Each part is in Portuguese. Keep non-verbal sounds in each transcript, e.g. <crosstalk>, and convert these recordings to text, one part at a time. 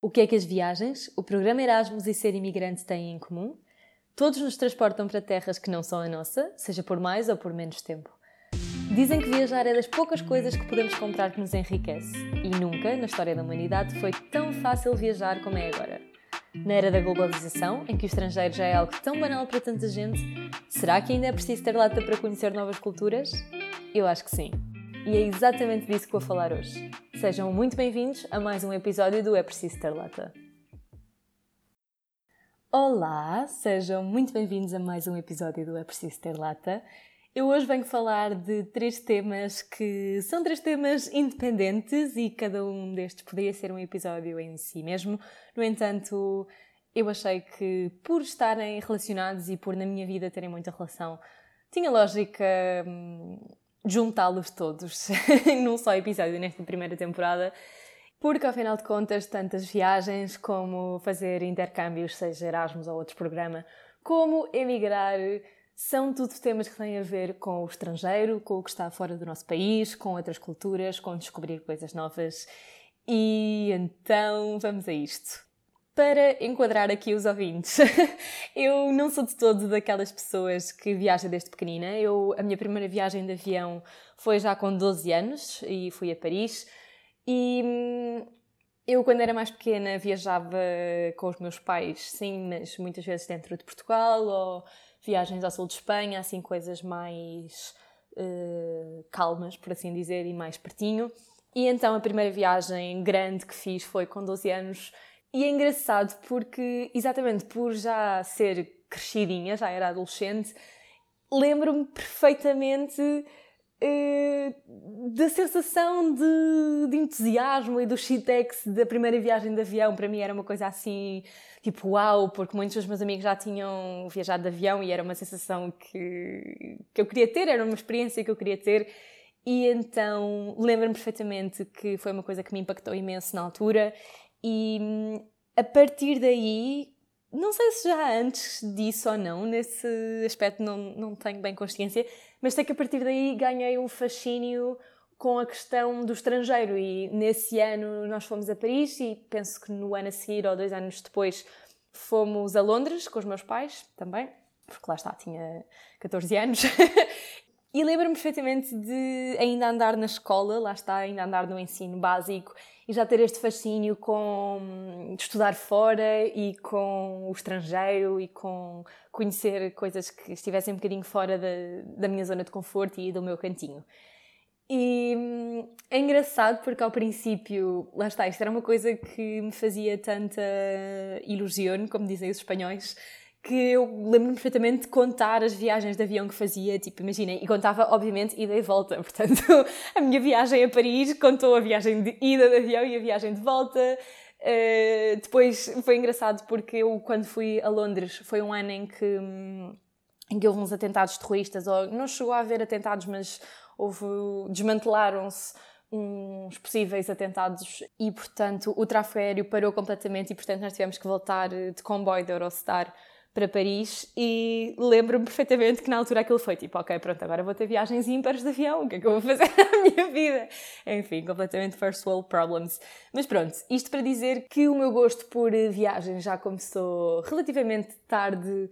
O que é que as viagens, o programa Erasmus e ser imigrante têm em comum? Todos nos transportam para terras que não são a nossa, seja por mais ou por menos tempo. Dizem que viajar é das poucas coisas que podemos comprar que nos enriquece. E nunca, na história da humanidade, foi tão fácil viajar como é agora. Na era da globalização, em que o estrangeiro já é algo tão banal para tanta gente, será que ainda é preciso ter lata para conhecer novas culturas? Eu acho que sim. E é exatamente disso que vou falar hoje. Sejam muito bem-vindos a mais um episódio do É Preciso Ter Lata. Olá, sejam muito bem-vindos a mais um episódio do É Preciso Ter Lata. Eu hoje venho falar de três temas que são três temas independentes e cada um destes poderia ser um episódio em si mesmo. No entanto, eu achei que por estarem relacionados e por na minha vida terem muita relação, tinha lógica hum, juntá-los todos <laughs> num só episódio nesta primeira temporada, porque ao final de contas, tantas viagens como fazer intercâmbios, seja Erasmus ou outro programa, como emigrar, são tudo temas que têm a ver com o estrangeiro, com o que está fora do nosso país, com outras culturas, com descobrir coisas novas. E então vamos a isto para enquadrar aqui os ouvintes. <laughs> eu não sou de todo daquelas pessoas que viajam desde pequenina. Eu, a minha primeira viagem de avião foi já com 12 anos e fui a Paris. E hum, eu, quando era mais pequena, viajava com os meus pais, sim, mas muitas vezes dentro de Portugal ou viagens ao sul de Espanha, assim, coisas mais uh, calmas, por assim dizer, e mais pertinho. E então a primeira viagem grande que fiz foi com 12 anos e é engraçado porque, exatamente por já ser crescidinha, já era adolescente, lembro-me perfeitamente uh, da sensação de, de, entusiasmo e do shitex da primeira viagem de avião. Para mim era uma coisa assim, tipo uau, porque muitos dos meus amigos já tinham viajado de avião e era uma sensação que, que eu queria ter, era uma experiência que eu queria ter. E então lembro-me perfeitamente que foi uma coisa que me impactou imenso na altura e a partir daí, não sei se já antes disso ou não, nesse aspecto não, não tenho bem consciência, mas sei que a partir daí ganhei um fascínio com a questão do estrangeiro. E nesse ano nós fomos a Paris e penso que no ano a seguir ou dois anos depois fomos a Londres com os meus pais também, porque lá está, tinha 14 anos <laughs> E lembro-me perfeitamente de ainda andar na escola, lá está, ainda andar no ensino básico e já ter este fascínio com estudar fora e com o estrangeiro e com conhecer coisas que estivessem um bocadinho fora da, da minha zona de conforto e do meu cantinho. E hum, é engraçado porque ao princípio, lá está, isto era uma coisa que me fazia tanta ilusão, como dizem os espanhóis, que eu lembro-me perfeitamente de contar as viagens de avião que fazia, tipo, imaginem, e contava, obviamente, ida e volta. <laughs> Portanto, a minha viagem a Paris contou a viagem de ida de avião e a viagem de volta. Uh, depois foi engraçado porque eu, quando fui a Londres, foi um ano em que, em que houve uns atentados terroristas, ou não chegou a haver atentados, mas houve, desmantelaram-se uns possíveis atentados e, portanto, o tráfego aéreo parou completamente e, portanto, nós tivemos que voltar de comboio da Eurostar para Paris e lembro-me perfeitamente que na altura aquilo foi tipo, ok, pronto, agora vou ter viagens ímpares de avião, o que é que eu vou fazer <laughs> na minha vida? Enfim, completamente first world problems. Mas pronto, isto para dizer que o meu gosto por viagens já começou relativamente tarde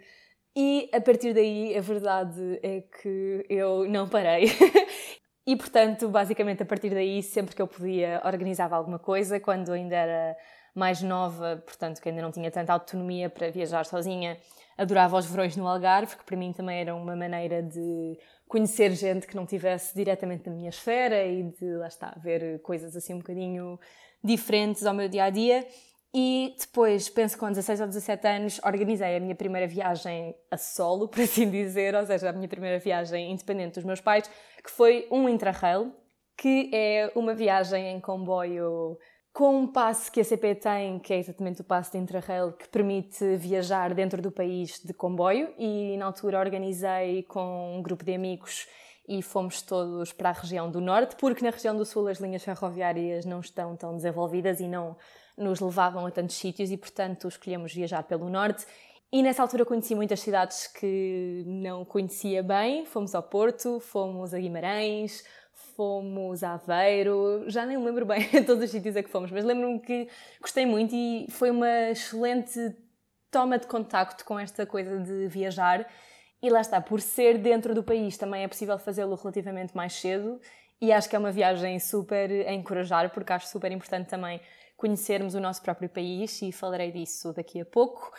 e a partir daí a verdade é que eu não parei. <laughs> e portanto, basicamente a partir daí, sempre que eu podia, organizava alguma coisa, quando ainda era mais nova, portanto, que ainda não tinha tanta autonomia para viajar sozinha, adorava os verões no Algarve, que para mim também era uma maneira de conhecer gente que não tivesse diretamente na minha esfera e de, lá está, ver coisas assim um bocadinho diferentes ao meu dia a dia. E depois, penso que com 16 ou 17 anos, organizei a minha primeira viagem a solo, <laughs> por assim dizer, ou seja, a minha primeira viagem independente dos meus pais, que foi um Intrarail, que é uma viagem em comboio com um passe que a CP tem, que é exatamente o passe de Intrarail, que permite viajar dentro do país de comboio, e na altura organizei com um grupo de amigos e fomos todos para a região do norte, porque na região do sul as linhas ferroviárias não estão tão desenvolvidas e não nos levavam a tantos sítios e, portanto, escolhemos viajar pelo norte. E nessa altura conheci muitas cidades que não conhecia bem. Fomos ao Porto, fomos a Guimarães, fomos a Aveiro, já nem lembro bem <laughs> todos os sítios a que fomos, mas lembro-me que gostei muito e foi uma excelente toma de contacto com esta coisa de viajar. E lá está, por ser dentro do país também é possível fazê-lo relativamente mais cedo e acho que é uma viagem super a encorajar, porque acho super importante também conhecermos o nosso próprio país e falarei disso daqui a pouco.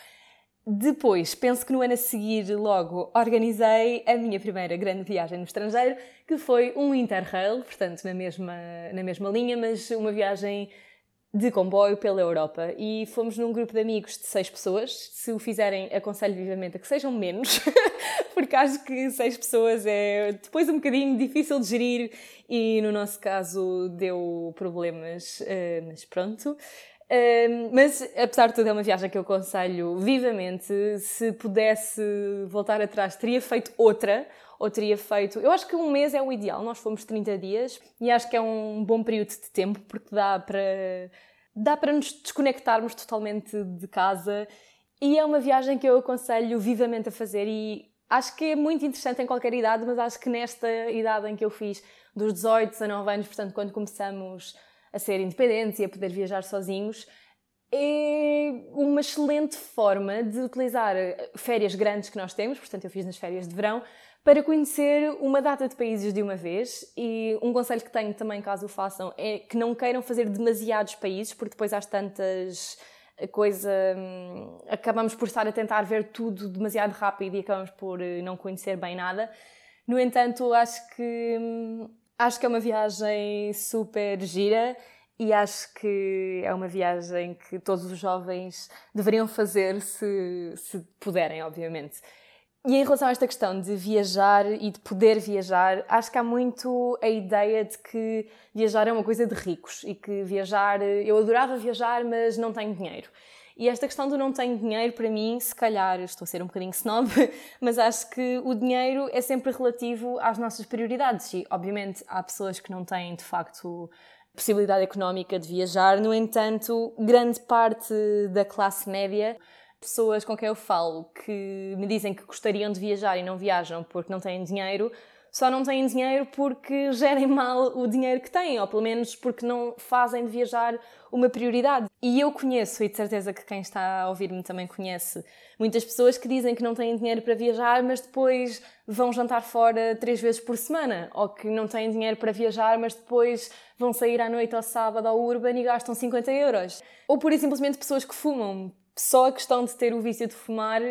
Depois, penso que no ano a seguir, logo, organizei a minha primeira grande viagem no estrangeiro, que foi um Interrail, portanto, na mesma, na mesma linha, mas uma viagem de comboio pela Europa. E fomos num grupo de amigos de seis pessoas. Se o fizerem, aconselho vivamente a que sejam menos, <laughs> porque acho que seis pessoas é depois um bocadinho difícil de gerir e no nosso caso deu problemas, eh, mas pronto mas, apesar de tudo, é uma viagem que eu aconselho vivamente. Se pudesse voltar atrás, teria feito outra, ou teria feito. Eu acho que um mês é o ideal, nós fomos 30 dias e acho que é um bom período de tempo porque dá para. dá para nos desconectarmos totalmente de casa e é uma viagem que eu aconselho vivamente a fazer e acho que é muito interessante em qualquer idade, mas acho que nesta idade em que eu fiz, dos 18, 19 anos, portanto, quando começamos a ser independentes e a poder viajar sozinhos, é uma excelente forma de utilizar férias grandes que nós temos, portanto, eu fiz nas férias de verão, para conhecer uma data de países de uma vez. E um conselho que tenho também, caso o façam, é que não queiram fazer demasiados países, porque depois às tantas coisa hum, acabamos por estar a tentar ver tudo demasiado rápido e acabamos por eh, não conhecer bem nada. No entanto, acho que hum, Acho que é uma viagem super gira e acho que é uma viagem que todos os jovens deveriam fazer se, se puderem, obviamente. E em relação a esta questão de viajar e de poder viajar, acho que há muito a ideia de que viajar é uma coisa de ricos e que viajar. Eu adorava viajar, mas não tenho dinheiro. E esta questão do não tenho dinheiro, para mim, se calhar, estou a ser um bocadinho snob, <laughs> mas acho que o dinheiro é sempre relativo às nossas prioridades. E, obviamente, há pessoas que não têm, de facto, possibilidade económica de viajar. No entanto, grande parte da classe média, pessoas com quem eu falo que me dizem que gostariam de viajar e não viajam porque não têm dinheiro, só não têm dinheiro porque gerem mal o dinheiro que têm, ou pelo menos porque não fazem de viajar uma prioridade. E eu conheço, e de certeza que quem está a ouvir-me também conhece, muitas pessoas que dizem que não têm dinheiro para viajar, mas depois vão jantar fora três vezes por semana, ou que não têm dinheiro para viajar, mas depois vão sair à noite ao sábado ao Urban e gastam 50 euros. Ou por simplesmente pessoas que fumam. Só a questão de ter o vício de fumar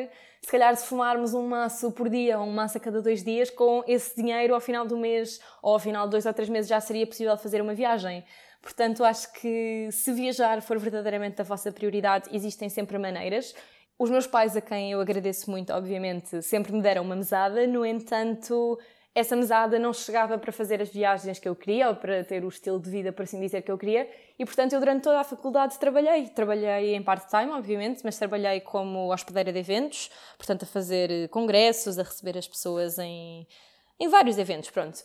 se calhar se fumarmos um maço por dia ou um maço a cada dois dias, com esse dinheiro ao final do mês ou ao final de dois ou três meses já seria possível fazer uma viagem. Portanto, acho que se viajar for verdadeiramente a vossa prioridade, existem sempre maneiras. Os meus pais, a quem eu agradeço muito, obviamente, sempre me deram uma mesada, no entanto, essa mesada não chegava para fazer as viagens que eu queria ou para ter o estilo de vida, por assim dizer, que eu queria. E, portanto, eu durante toda a faculdade trabalhei. Trabalhei em part-time, obviamente, mas trabalhei como hospedeira de eventos, portanto, a fazer congressos, a receber as pessoas em, em vários eventos, pronto.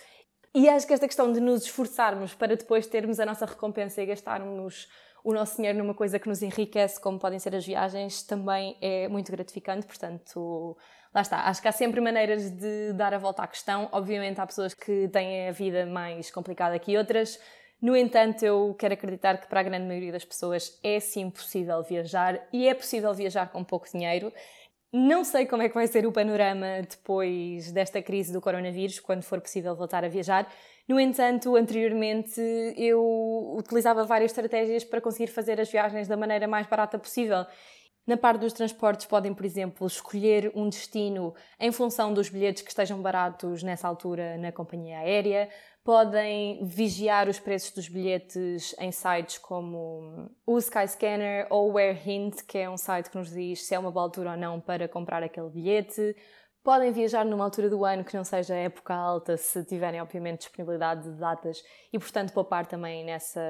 E acho que esta questão de nos esforçarmos para depois termos a nossa recompensa e gastarmos o nosso dinheiro numa coisa que nos enriquece, como podem ser as viagens, também é muito gratificante. Portanto, lá está, acho que há sempre maneiras de dar a volta à questão. Obviamente, há pessoas que têm a vida mais complicada que outras. No entanto, eu quero acreditar que para a grande maioria das pessoas é sim possível viajar e é possível viajar com pouco dinheiro. Não sei como é que vai ser o panorama depois desta crise do coronavírus, quando for possível voltar a viajar. No entanto, anteriormente eu utilizava várias estratégias para conseguir fazer as viagens da maneira mais barata possível na parte dos transportes, podem, por exemplo, escolher um destino em função dos bilhetes que estejam baratos nessa altura na companhia aérea. Podem vigiar os preços dos bilhetes em sites como o Skyscanner ou o AirHint, que é um site que nos diz se é uma boa altura ou não para comprar aquele bilhete. Podem viajar numa altura do ano que não seja época alta, se tiverem, obviamente, disponibilidade de datas e, portanto, poupar também nessa,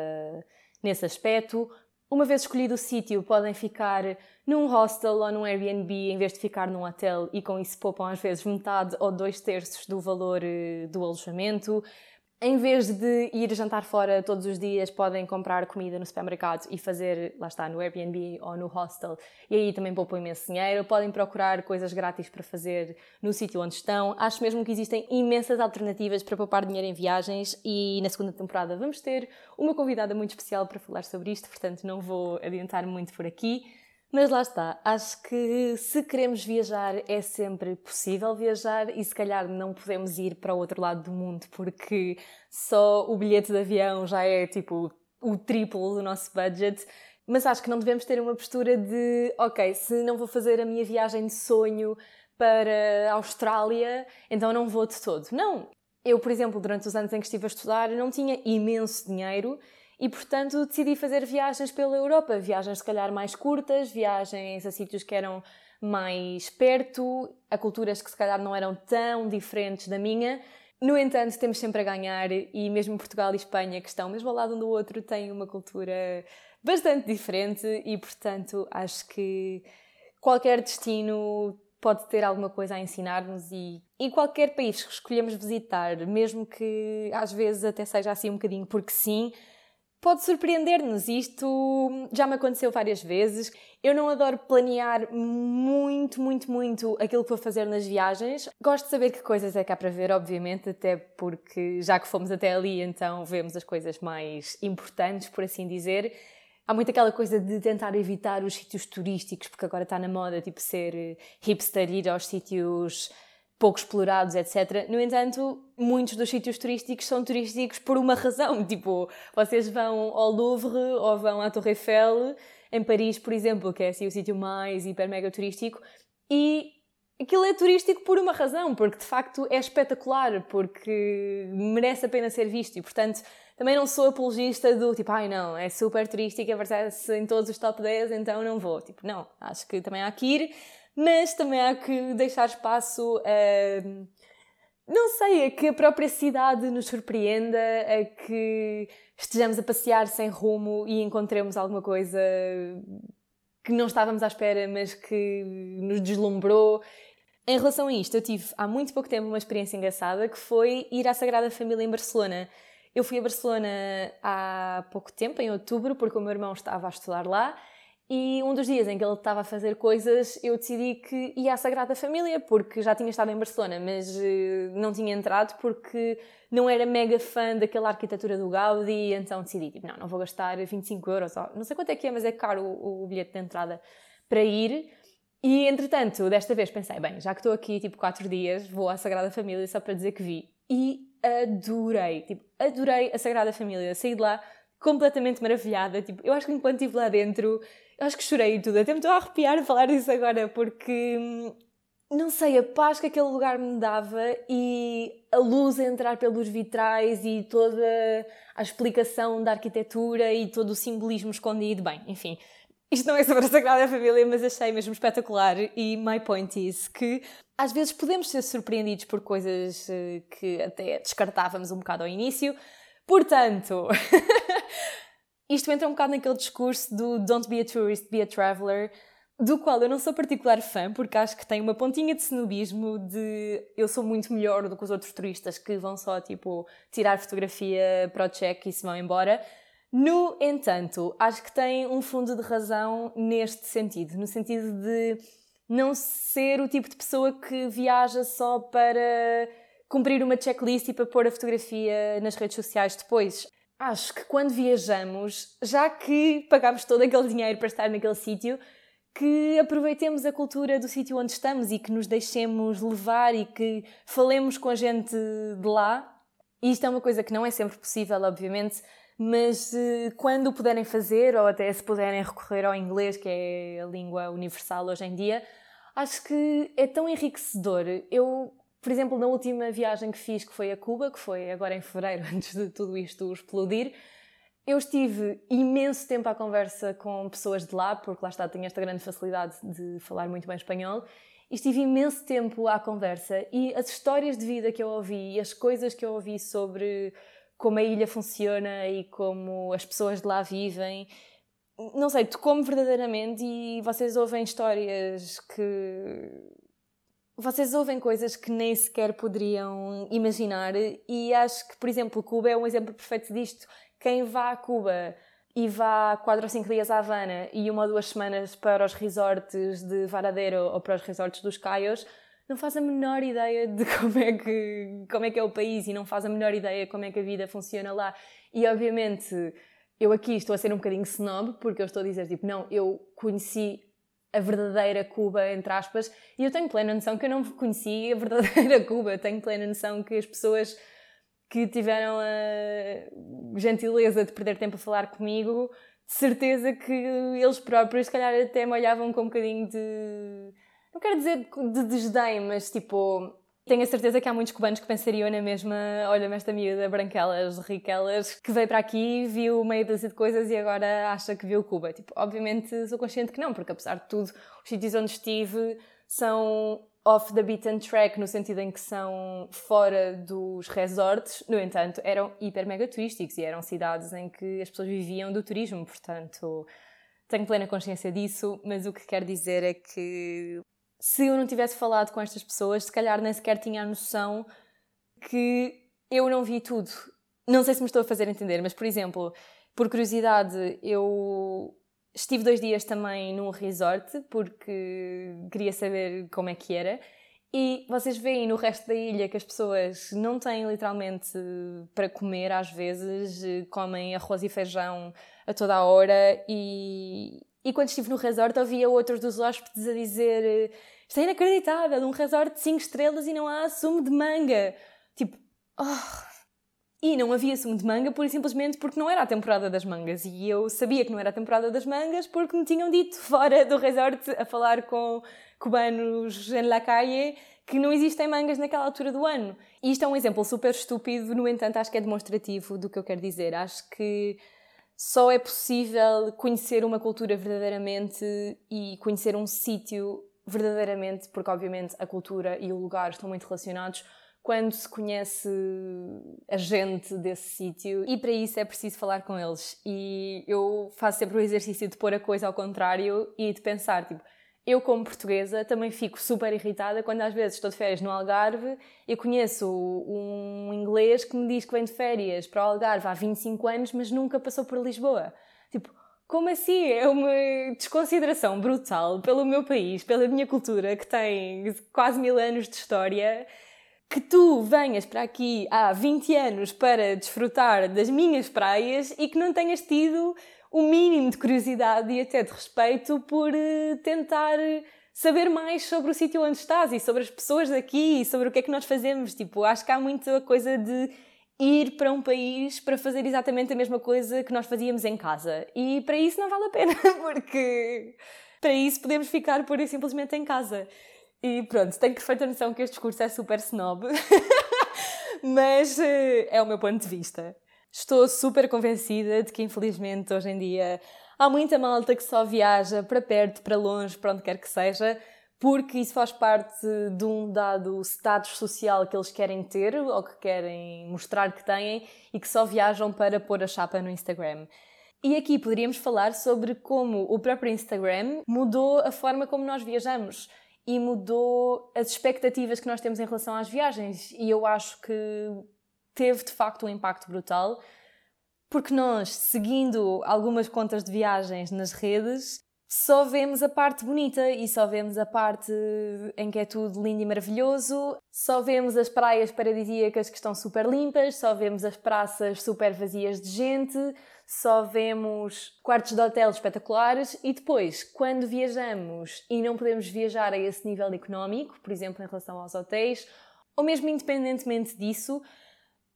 nesse aspecto. Uma vez escolhido o sítio, podem ficar num hostel ou num Airbnb em vez de ficar num hotel e com isso poupam às vezes metade ou dois terços do valor eh, do alojamento. em vez de ir jantar fora todos os dias, podem comprar comida no supermercado e fazer, lá está, no Airbnb ou no hostel, e aí também poupam imenso dinheiro. Podem procurar coisas grátis para fazer no sítio onde estão. Acho mesmo que existem imensas alternativas para poupar dinheiro em viagens, e na segunda temporada vamos ter uma convidada muito especial para falar sobre isto, portanto não vou adiantar muito por aqui. Mas lá está, acho que se queremos viajar é sempre possível viajar e se calhar não podemos ir para o outro lado do mundo porque só o bilhete de avião já é tipo o triplo do nosso budget. Mas acho que não devemos ter uma postura de, ok, se não vou fazer a minha viagem de sonho para a Austrália, então não vou de todo. Não! Eu, por exemplo, durante os anos em que estive a estudar, não tinha imenso dinheiro e, portanto, decidi fazer viagens pela Europa. Viagens, se calhar, mais curtas, viagens a sítios que eram mais perto, a culturas que, se calhar, não eram tão diferentes da minha. No entanto, temos sempre a ganhar e mesmo Portugal e Espanha, que estão mesmo ao lado um do outro, têm uma cultura bastante diferente e, portanto, acho que qualquer destino pode ter alguma coisa a ensinar-nos e, e qualquer país que escolhemos visitar, mesmo que às vezes até seja assim um bocadinho porque sim, pode surpreender-nos. Isto já me aconteceu várias vezes. Eu não adoro planear muito, muito, muito aquilo que vou fazer nas viagens. Gosto de saber que coisas é que há para ver, obviamente, até porque já que fomos até ali, então vemos as coisas mais importantes, por assim dizer. Há muito aquela coisa de tentar evitar os sítios turísticos, porque agora está na moda, tipo, ser hipster, ir aos sítios pouco explorados, etc. No entanto, muitos dos sítios turísticos são turísticos por uma razão. <laughs> Tipo, vocês vão ao Louvre ou vão à Torre Eiffel, em Paris, por exemplo, que é assim o sítio mais hiper mega turístico, e aquilo é turístico por uma razão, porque de facto é espetacular, porque merece a pena ser visto e, portanto, também não sou apologista do tipo, ai não, é super turístico, aparece em todos os top 10, então não vou. Tipo, não, acho que também há que ir mas também há que deixar espaço a. Não sei, a que a própria cidade nos surpreenda, a que estejamos a passear sem rumo e encontremos alguma coisa que não estávamos à espera, mas que nos deslumbrou. Em relação a isto, eu tive há muito pouco tempo uma experiência engraçada que foi ir à Sagrada Família em Barcelona. Eu fui a Barcelona há pouco tempo, em outubro, porque o meu irmão estava a estudar lá e um dos dias em que ele estava a fazer coisas, eu decidi que ia à Sagrada Família, porque já tinha estado em Barcelona, mas uh, não tinha entrado porque não era mega fã daquela arquitetura do Gaudi, então decidi, tipo, não, não vou gastar 25 euros, não sei quanto é que é, mas é caro o, o bilhete de entrada para ir. E entretanto, desta vez pensei, bem, já que estou aqui tipo 4 dias, vou à Sagrada Família só para dizer que vi. E adorei, tipo, adorei a Sagrada Família. Saí de lá completamente maravilhada. Tipo, eu acho que enquanto estive lá dentro, acho que chorei tudo. Até me estou a arrepiar a falar disso agora, porque hum, não sei, a paz que aquele lugar me dava e a luz a entrar pelos vitrais e toda a explicação da arquitetura e todo o simbolismo escondido. Bem, enfim, isto não é sobre a Sagrada Família, mas achei mesmo espetacular. E my point is que às vezes podemos ser surpreendidos por coisas eh, que até descartávamos um bocado ao início. Portanto, <laughs> Isto entra um bocado naquele discurso do Don't be a tourist, be a traveler, do qual eu não sou particular fã, porque acho que tem uma pontinha de snobismo de eu sou muito melhor do que os outros turistas que vão só, tipo, tirar fotografia para o check e se vão embora. No entanto, acho que tem um fundo de razão neste sentido, no sentido de não ser o tipo de pessoa que viaja só para cumprir uma checklist e para pôr a fotografia nas redes sociais depois acho que quando viajamos, já que pagamos todo aquele dinheiro para estar naquele sítio, que aproveitemos a cultura do sítio onde estamos e que nos deixemos levar e que falemos com a gente de lá. E isto é uma coisa que não é sempre possível, obviamente, mas eh, quando puderem fazer, ou até se puderem recorrer ao inglês, que é a língua universal hoje em dia, acho que é tão enriquecedor. Eu por exemplo, na última viagem que fiz, que foi a Cuba, que foi agora em fevereiro, <laughs> antes de tudo isto explodir, eu estive imenso tempo à conversa com pessoas de lá, porque lá está, tenho esta grande facilidade de falar muito bem espanhol, e estive imenso tempo à conversa e as histórias de vida que eu ouvi e as coisas que eu ouvi sobre como a ilha funciona e como as pessoas de lá vivem, não sei, tocou-me verdadeiramente e vocês ouvem histórias que vocês ouvem coisas que nem sequer poderiam imaginar, e acho que, por exemplo, Cuba é um exemplo perfeito disto. Quem vá a Cuba e vá quatro ou cinco dias à Havana e uma ou duas semanas para os resorts de Varadero ou para os resorts dos Caios, não faz a menor ideia de <laughs> como é, que, como é que é o país e não faz a menor ideia como é que a vida funciona lá. E obviamente eu aqui estou a ser um bocadinho snob porque eu estou a dizer tipo, não, eu conheci a verdadeira Cuba, entre aspas, e eu tenho plena noção que eu não conheci a verdadeira <laughs> Cuba, tenho plena noção que as pessoas que tiveram a gentileza de perder tempo a falar comigo, de certeza que eles próprios, se calhar, até me olhavam com um bocadinho de. Não quero dizer de desdém, mas tipo. Tenho a certeza que há muitos cubanos que pensariam na mesma, olha-me esta miúda, branquelas, riquelas, que veio para aqui, viu meia dúzia de coisas e agora acha que viu Cuba. Tipo, obviamente sou consciente que não, porque apesar de tudo, os sítios onde estive são off the beaten track, no sentido em que são fora dos resorts, no entanto, eram hiper mega turísticos e eram cidades em que as pessoas viviam do turismo, portanto, tenho plena consciência disso, mas o que quero dizer é que se eu não tivesse falado com estas pessoas, se calhar nem sequer tinha a noção que eu não vi tudo. Não sei se me estou a fazer entender, mas por exemplo, por curiosidade, eu Estive dois dias também num resort porque queria saber como é que era. E vocês veem no resto da ilha que as pessoas não têm literalmente para comer, às vezes, comem arroz e feijão a toda a hora. E, e quando estive no resort, havia outros dos hóspedes a dizer: Isto é inacreditável, um resort de 5 estrelas e não há sumo de manga. Tipo, oh, e não havia sumo de manga pura e simplesmente porque não era a temporada das mangas. E eu sabia que não era a temporada das mangas porque me tinham dito fora do resort a falar com cubanos em La Calle que não existem mangas naquela altura do ano. E isto é um exemplo super estúpido, no entanto, acho que é demonstrativo do que eu quero dizer. Acho que só é possível conhecer uma cultura verdadeiramente e conhecer um sítio verdadeiramente, porque obviamente a cultura e o lugar estão muito relacionados quando se conhece a gente desse sítio e para isso é preciso falar com eles. E eu faço sempre o exercício de pôr a coisa ao contrário e de pensar, tipo, eu como portuguesa também fico super irritada quando às vezes estou de férias no Algarve e conheço um inglês que me diz que vem de férias para o Algarve há 25 anos, mas nunca passou por Lisboa. Tipo, como assim? É uma desconsideração brutal pelo meu país, pela minha cultura, que tem quase mil anos de história que tu venhas para aqui há 20 anos para desfrutar das minhas praias e que não tenhas tido o mínimo de curiosidade e até de respeito por uh, tentar saber mais sobre o sítio onde estás e sobre as pessoas daqui e sobre o que é que nós fazemos. Tipo, acho que há muita coisa de ir para um país para fazer exatamente a mesma coisa que nós fazíamos em casa. E para isso não vale a pena, <laughs> porque para isso podemos ficar pura e simplesmente em casa. E pronto, tenho perfeita noção que este discurso é super snob, <laughs> mas uh, é o meu ponto de vista. Estou super convencida de que, infelizmente, hoje em dia há muita malta que só viaja para perto, para longe, para onde quer que seja, porque isso faz parte de um dado status social que eles querem ter ou que querem mostrar que têm e que só viajam para pôr a chapa no Instagram. E aqui poderíamos falar sobre como o próprio Instagram mudou a forma como nós viajamos e mudou as expectativas que nós temos em relação às viagens. E eu acho que teve de facto um impacto brutal, porque nós, seguindo algumas contas de viagens nas redes, só vemos a parte bonita e só vemos a parte em que é tudo lindo e maravilhoso, só vemos as praias paradisíacas que estão super limpas, só vemos as praças super vazias de gente, só vemos quartos de hotel espetaculares e depois, quando viajamos e não podemos viajar a esse nível económico, por exemplo, em relação aos hotéis, ou mesmo independentemente disso,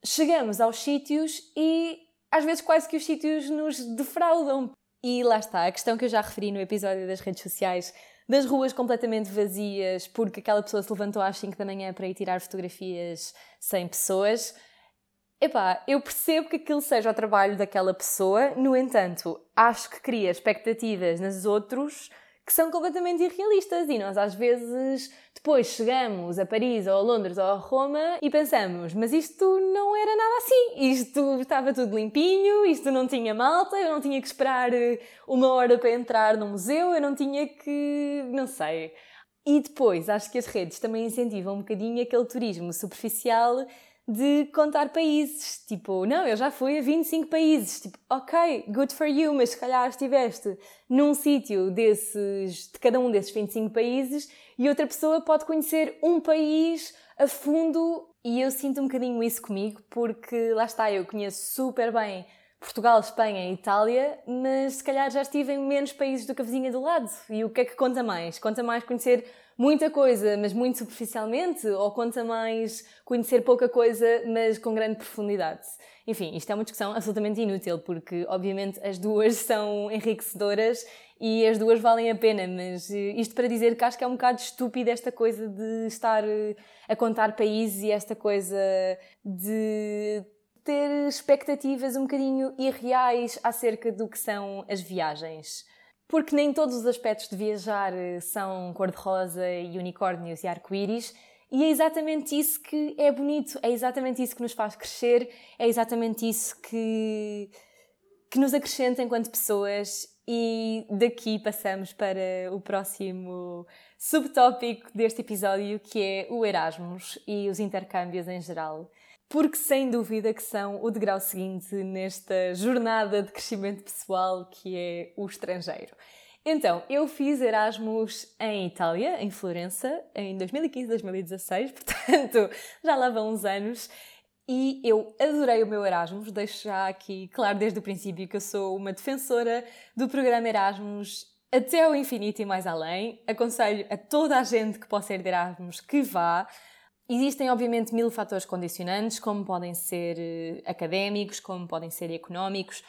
chegamos aos sítios e às vezes quase que os sítios nos defraudam. E lá está, a questão que eu já referi no episódio das redes sociais, das ruas completamente vazias porque aquela pessoa se levantou às 5 da manhã para ir tirar fotografias sem pessoas Epá, eu percebo que aquilo seja o trabalho daquela pessoa, no entanto, acho que cria expectativas nos outros que são completamente irrealistas e nós às vezes depois chegamos a Paris ou a Londres ou a Roma e pensamos, mas isto não era nada assim, isto estava tudo limpinho, isto não tinha malta, eu não tinha que esperar uma hora para entrar no museu, eu não tinha que, não sei. E depois, acho que as redes também incentivam um bocadinho aquele turismo superficial de contar países. Tipo, não, eu já fui a 25 países. Tipo, ok, good for you, mas se calhar estiveste num sítio desses, de cada um desses 25 países e outra pessoa pode conhecer um país a fundo e eu sinto um bocadinho isso comigo porque lá está, eu conheço super bem Portugal, Espanha e Itália, mas se calhar já estive em menos países do que a vizinha do lado. E o que é que conta mais? Conta mais conhecer muita coisa, mas muito superficialmente? Ou conta mais conhecer pouca coisa, mas com grande profundidade? Enfim, isto é uma discussão absolutamente inútil, porque obviamente as duas <laughs> são enriquecedoras e as duas valem a pena, mas eh, isto para dizer que acho que é um bocado estúpido esta coisa de estar eh, a contar países e esta coisa de ter expectativas um bocadinho irreais acerca do que são as viagens. Porque nem todos os aspectos de viajar eh, são cor-de-rosa e unicórnios e arco-íris, e é exatamente isso que é bonito, é exatamente isso que nos faz crescer, é exatamente isso que, que nos acrescenta enquanto pessoas. E daqui passamos para o próximo subtópico deste episódio, que é o Erasmus e os intercâmbios em geral porque sem dúvida que são o degrau seguinte nesta jornada de crescimento pessoal que é o estrangeiro. Então, eu fiz Erasmus em Itália, em Florença, em 2015, 2016, <laughs> portanto, já lá vão uns anos. E eu adorei o meu Erasmus, deixo já aqui claro desde o princípio que eu sou uma defensora do programa Erasmus até ao infinito e mais além. Aconselho a toda a gente que possa ir de Erasmus que vá. Existem, obviamente, mil fatores condicionantes, como podem ser eh, académicos, como podem ser económicos.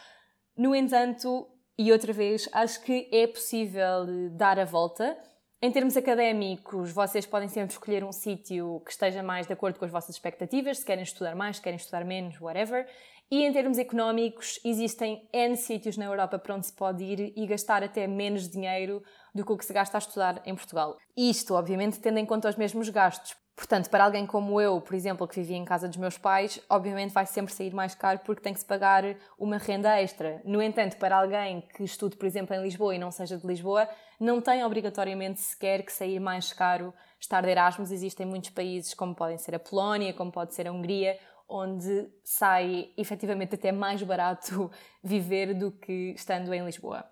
No entanto, e outra vez, acho que é possível eh, dar a volta. Em termos académicos, vocês podem sempre escolher um sítio que esteja mais de acordo com as vossas expectativas, se querem estudar mais, se querem estudar menos, whatever. E em termos económicos, existem N sítios na Europa para onde se pode ir e gastar até menos dinheiro do que o que se gasta a estudar em Portugal. Isto, obviamente, tendo em conta os mesmos gastos. Portanto, para alguém como eu, por exemplo, que vivia em casa dos meus pais, obviamente vai sempre sair mais caro porque tem que se pagar uma renda extra. No entanto, para alguém que estude, por exemplo, em Lisboa e não seja de Lisboa, não tem obrigatoriamente sequer que sair mais caro estar de Erasmus. Existem muitos países, como podem ser a Polónia, como pode ser a Hungria, onde sai efetivamente até mais barato <laughs> viver do que estando em Lisboa.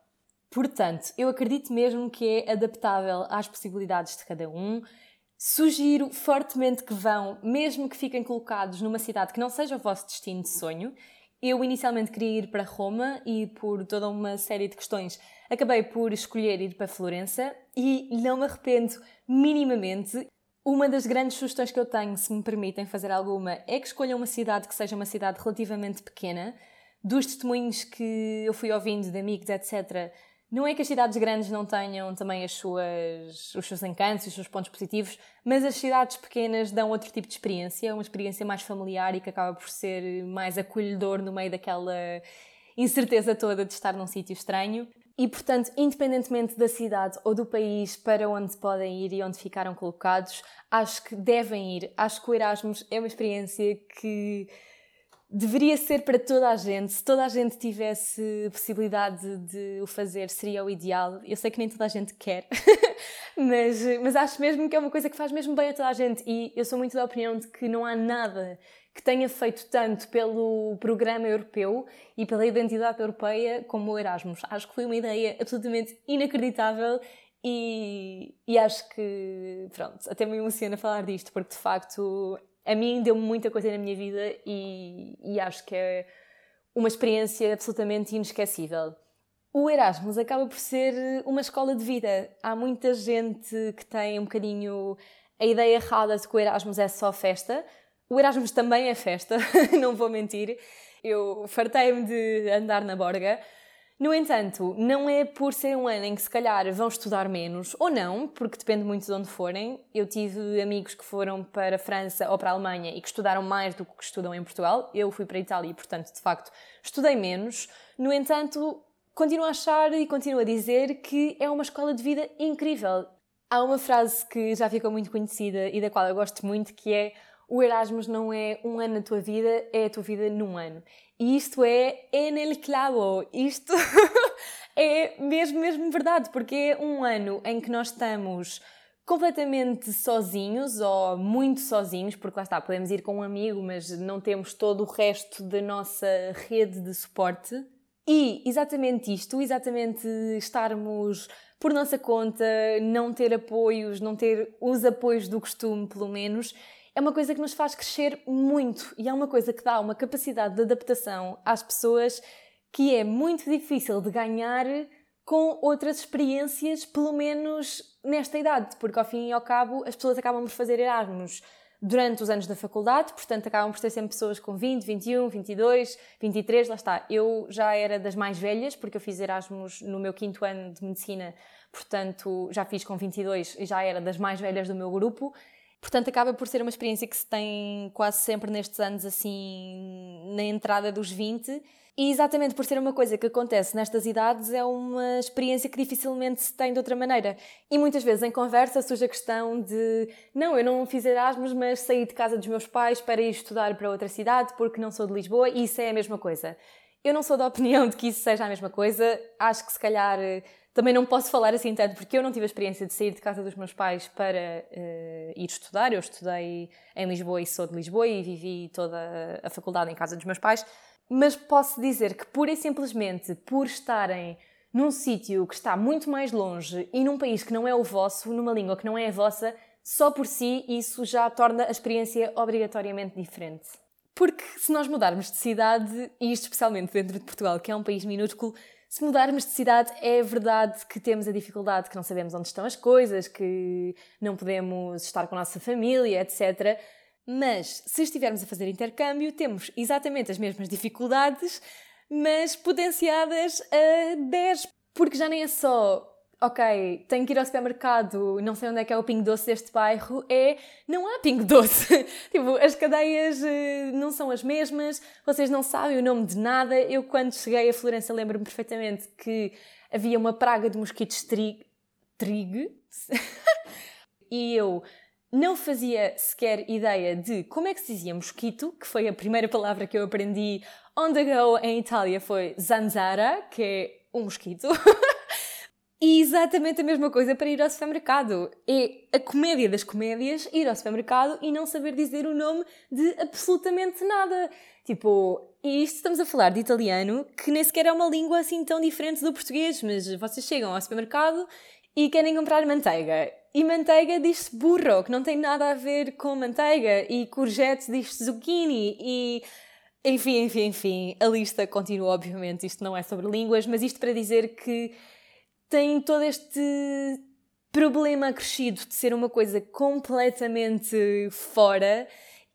Portanto, eu acredito mesmo que é adaptável às possibilidades de cada um Sugiro fortemente que vão, mesmo que fiquem colocados numa cidade que não seja o vosso destino de sonho. Eu inicialmente queria ir para Roma e por toda uma série de questões acabei por escolher ir para Florença e não me arrependo minimamente. Uma das grandes sugestões que eu tenho, se me permitem fazer alguma, é que escolham uma cidade que seja uma cidade relativamente pequena. Dos testemunhos que eu fui ouvindo de amigos, etc., não é que as cidades grandes não tenham também as suas, os seus encantos, os seus pontos positivos, mas as cidades pequenas dão outro tipo de experiência, uma experiência mais familiar e que acaba por ser mais acolhedor no meio daquela incerteza toda de estar num sítio estranho. E, portanto, independentemente da cidade ou do país para onde podem ir e onde ficaram colocados, acho que devem ir. Acho que o Erasmus é uma experiência que deveria ser para toda a gente. Se toda a gente tivesse possibilidade de o fazer, seria o ideal. Eu sei que nem toda a gente quer, <laughs> mas, mas acho mesmo que é uma coisa que faz mesmo bem a toda a gente. E eu sou muito da opinião de que não há nada que tenha feito tanto pelo programa europeu e pela identidade europeia como o Erasmus. Acho que foi uma ideia absolutamente inacreditável e, e acho que, pronto, até me emociona falar disto, porque de facto a mim deu-me muita coisa na minha vida e, e acho que é uma experiência absolutamente inesquecível. O Erasmus acaba por ser uma escola de vida. Há muita gente que tem um bocadinho a ideia errada de que o Erasmus é só festa. O Erasmus também é festa, <laughs> não vou mentir. Eu fartei-me de andar na borga, no entanto, não é por ser um ano em que se calhar vão estudar menos, ou não, porque depende muito de onde forem. Eu tive amigos que foram para a França ou para a Alemanha e que estudaram mais do que estudam em Portugal. Eu fui para a Itália e, portanto, de facto, estudei menos. No entanto, continuo a achar e continuo a dizer que é uma escola de vida incrível. Há uma frase que já ficou muito conhecida e da qual eu gosto muito, que é o Erasmus não é um ano na tua vida, é a tua vida num ano. E isto é en el clavo. Isto <laughs> é mesmo, mesmo verdade, porque é um ano em que nós estamos completamente sozinhos ou muito sozinhos, porque lá está, podemos ir com um amigo, mas não temos todo o resto da nossa rede de suporte. E exatamente isto, exatamente estarmos por nossa conta, não ter apoios, não ter os apoios do costume, pelo menos, é uma coisa que nos faz crescer muito e é uma coisa que dá uma capacidade de adaptação às pessoas que é muito difícil de ganhar com outras experiências, pelo menos nesta idade, porque ao fim e ao cabo as pessoas acabam por fazer Erasmus durante os anos da faculdade, portanto acabam por ter sempre pessoas com 20, 21, 22, 23, lá está. Eu já era das mais velhas, porque eu fiz Erasmus no meu quinto ano de medicina, portanto já fiz com 22 e já era das mais velhas do meu grupo. Portanto, acaba por ser uma experiência que se tem quase sempre nestes anos, assim, na entrada dos 20 e exatamente por ser uma coisa que acontece nestas idades, é uma experiência que dificilmente se tem de outra maneira. E muitas vezes em conversa surge a questão de: não, eu não fiz Erasmus, mas saí de casa dos meus pais para ir estudar para outra cidade porque não sou de Lisboa e isso é a mesma coisa. Eu não sou da opinião de que isso seja a mesma coisa. Acho que se calhar também não posso falar assim tanto porque eu não tive a experiência de sair de casa dos meus pais para uh, ir estudar. Eu estudei em Lisboa e sou de Lisboa e vivi toda a faculdade em casa dos meus pais mas posso dizer que pura e simplesmente por estarem num sítio que está muito mais longe e num país que não é o vosso, numa língua que não é a vossa, só por si isso já torna a experiência obrigatoriamente diferente. Porque se nós mudarmos de cidade, e isto especialmente dentro de Portugal, que é um país minúsculo, se mudarmos de cidade, é verdade que temos a dificuldade que não sabemos onde estão as coisas, que não podemos estar com a nossa família, etc. Mas se estivermos a fazer intercâmbio, temos exatamente as mesmas dificuldades, mas potenciadas a 10, porque já nem é só ok, tenho que ir ao supermercado, não sei onde é que é o pingo doce deste bairro, é não há pingo doce. <laughs> tipo, as cadeias uh, não são as mesmas, vocês não sabem o nome de nada. Eu, quando cheguei a Florença, lembro-me perfeitamente que havia uma praga de mosquitos trig. trig. <laughs> e eu não fazia sequer ideia de como é que se dizia mosquito, que foi a primeira palavra que eu aprendi on the go em Itália, foi zanzara, que é um mosquito. <laughs> e exatamente a mesma coisa para ir ao supermercado. É a comédia das comédias ir ao supermercado e não saber dizer o nome de absolutamente nada. Tipo, isto estamos a falar de italiano, que nem sequer é uma língua assim tão diferente do português, mas vocês chegam ao supermercado e querem comprar manteiga e manteiga diz-se burro, que não tem nada a ver com manteiga. E courgette diz-se zucchini. E enfim, enfim, enfim. A lista continua, obviamente. Isto não é sobre línguas, mas isto para dizer que tem todo este problema acrescido de ser uma coisa completamente fora.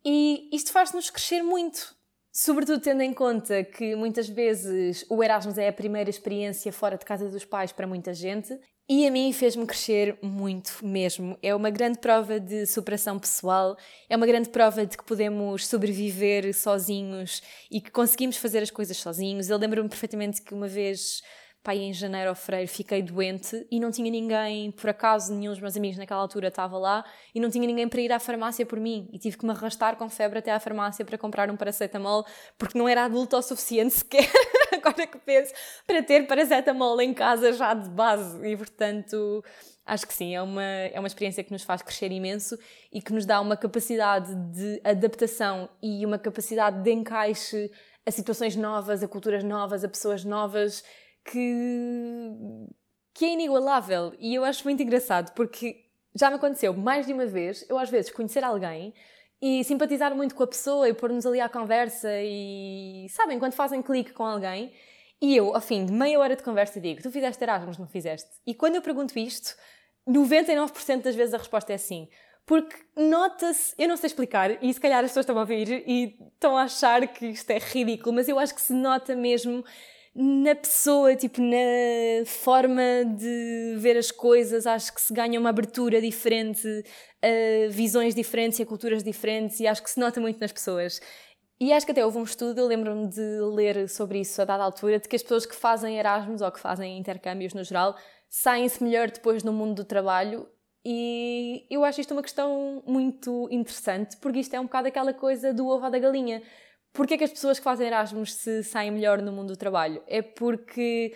E isto faz-nos crescer muito. Sobretudo tendo em conta que muitas vezes o Erasmus é a primeira experiência fora de casa dos pais para muita gente e a mim fez-me crescer muito mesmo. É uma grande prova de superação pessoal, é uma grande prova de que podemos sobreviver sozinhos e que conseguimos fazer as coisas sozinhos. Eu lembro-me perfeitamente que uma vez pai, em janeiro ou fevereiro fiquei doente e não tinha ninguém, por acaso, nenhum dos meus amigos naquela altura estava lá e não tinha ninguém para ir à farmácia por mim. E tive que me arrastar com febre até à farmácia para comprar um paracetamol porque não era adulto o suficiente <laughs> sequer, agora que penso, para ter paracetamol em casa já de base. E portanto acho que sim, é uma, é uma experiência que nos faz crescer imenso e que nos dá uma capacidade de adaptação e uma capacidade de encaixe a situações novas, a culturas novas, a pessoas novas que, que é inigualável. E eu acho muito engraçado porque já me aconteceu mais de uma vez eu, às vezes, conhecer alguém e simpatizar muito com a pessoa e pôr-nos ali à conversa e, sabem, quando fazem clique com alguém. E eu, ao fim de meia hora de conversa, digo: Tu fizeste Erasmus, não fizeste? E quando eu pergunto isto, 99% das vezes a resposta é sim. Porque nota-se, eu não sei explicar, e se calhar as pessoas estão a ouvir e estão a achar que isto é ridículo, mas eu acho que se nota mesmo na pessoa, tipo, na forma de ver as coisas, acho que se ganha uma abertura diferente, a visões diferentes e culturas diferentes, e acho que se nota muito nas pessoas. E acho que até houve um estudo, eu lembro-me de ler sobre isso a dada altura, de que as pessoas que fazem Erasmus ou que fazem intercâmbios no geral saem-se melhor depois no mundo do trabalho. E eu acho isto uma questão muito interessante, porque isto é um bocado aquela coisa do ovo da galinha Porquê é que as pessoas que fazem Erasmus se saem melhor no mundo do trabalho? É porque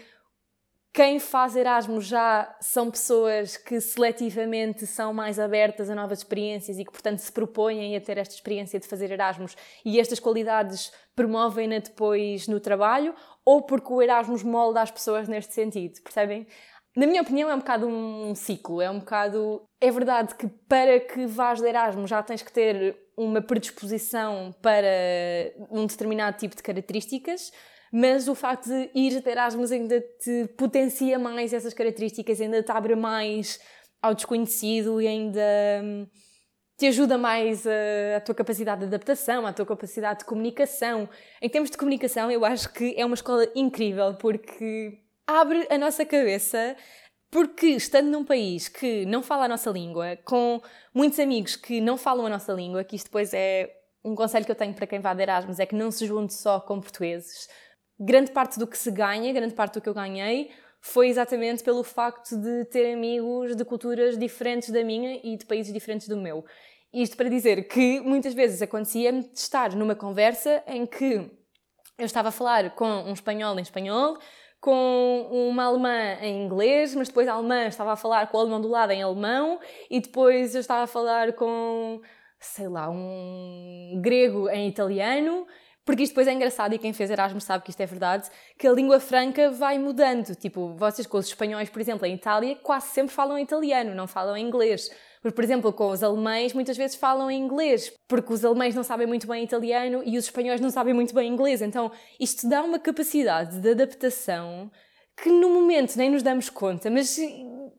quem faz Erasmus já são pessoas que seletivamente são mais abertas a novas experiências e que, portanto, se propõem a ter esta experiência de fazer Erasmus e estas qualidades promovem-na depois no trabalho, ou porque o Erasmus molda as pessoas neste sentido, percebem? Na minha opinião, é um bocado um ciclo, é um bocado. É verdade que para que vás de Erasmus já tens que ter uma predisposição para um determinado tipo de características, mas o facto de ir de Erasmus ainda te potencia mais essas características, ainda te abre mais ao desconhecido e ainda hum, te ajuda mais a, a, tua capacidade de adaptação, a tua capacidade de comunicação. Em termos de comunicação, eu acho que é uma escola incrível porque abre a nossa cabeça. Porque estando num país que não fala a nossa língua, com muitos amigos que não falam a nossa língua, que isto depois é um conselho que eu tenho para quem vá de Erasmus, é que não se junte só com portugueses grande parte do que se ganha, grande parte do que eu ganhei, foi exatamente pelo facto de ter amigos de culturas diferentes da minha e de países diferentes do meu. Isto para dizer que muitas vezes acontecia-me estar numa conversa em que eu estava a falar com um espanhol em espanhol, com uma alemã em inglês, mas depois a alemã estava a falar com o alemão do lado em alemão e depois eu estava a falar com, sei lá, um grego em italiano porque isto depois é engraçado e quem fez Erasmus sabe que isto é verdade, que a língua franca vai mudando. Tipo, vocês com os espanhóis, por exemplo, em Itália, quase sempre falam italiano, não falam inglês. Porque, por exemplo, com os alemães, muitas vezes falam em inglês, porque os alemães não sabem muito bem italiano e os espanhóis não sabem muito bem inglês. Então, isto dá uma capacidade de adaptação que no momento nem nos damos conta, mas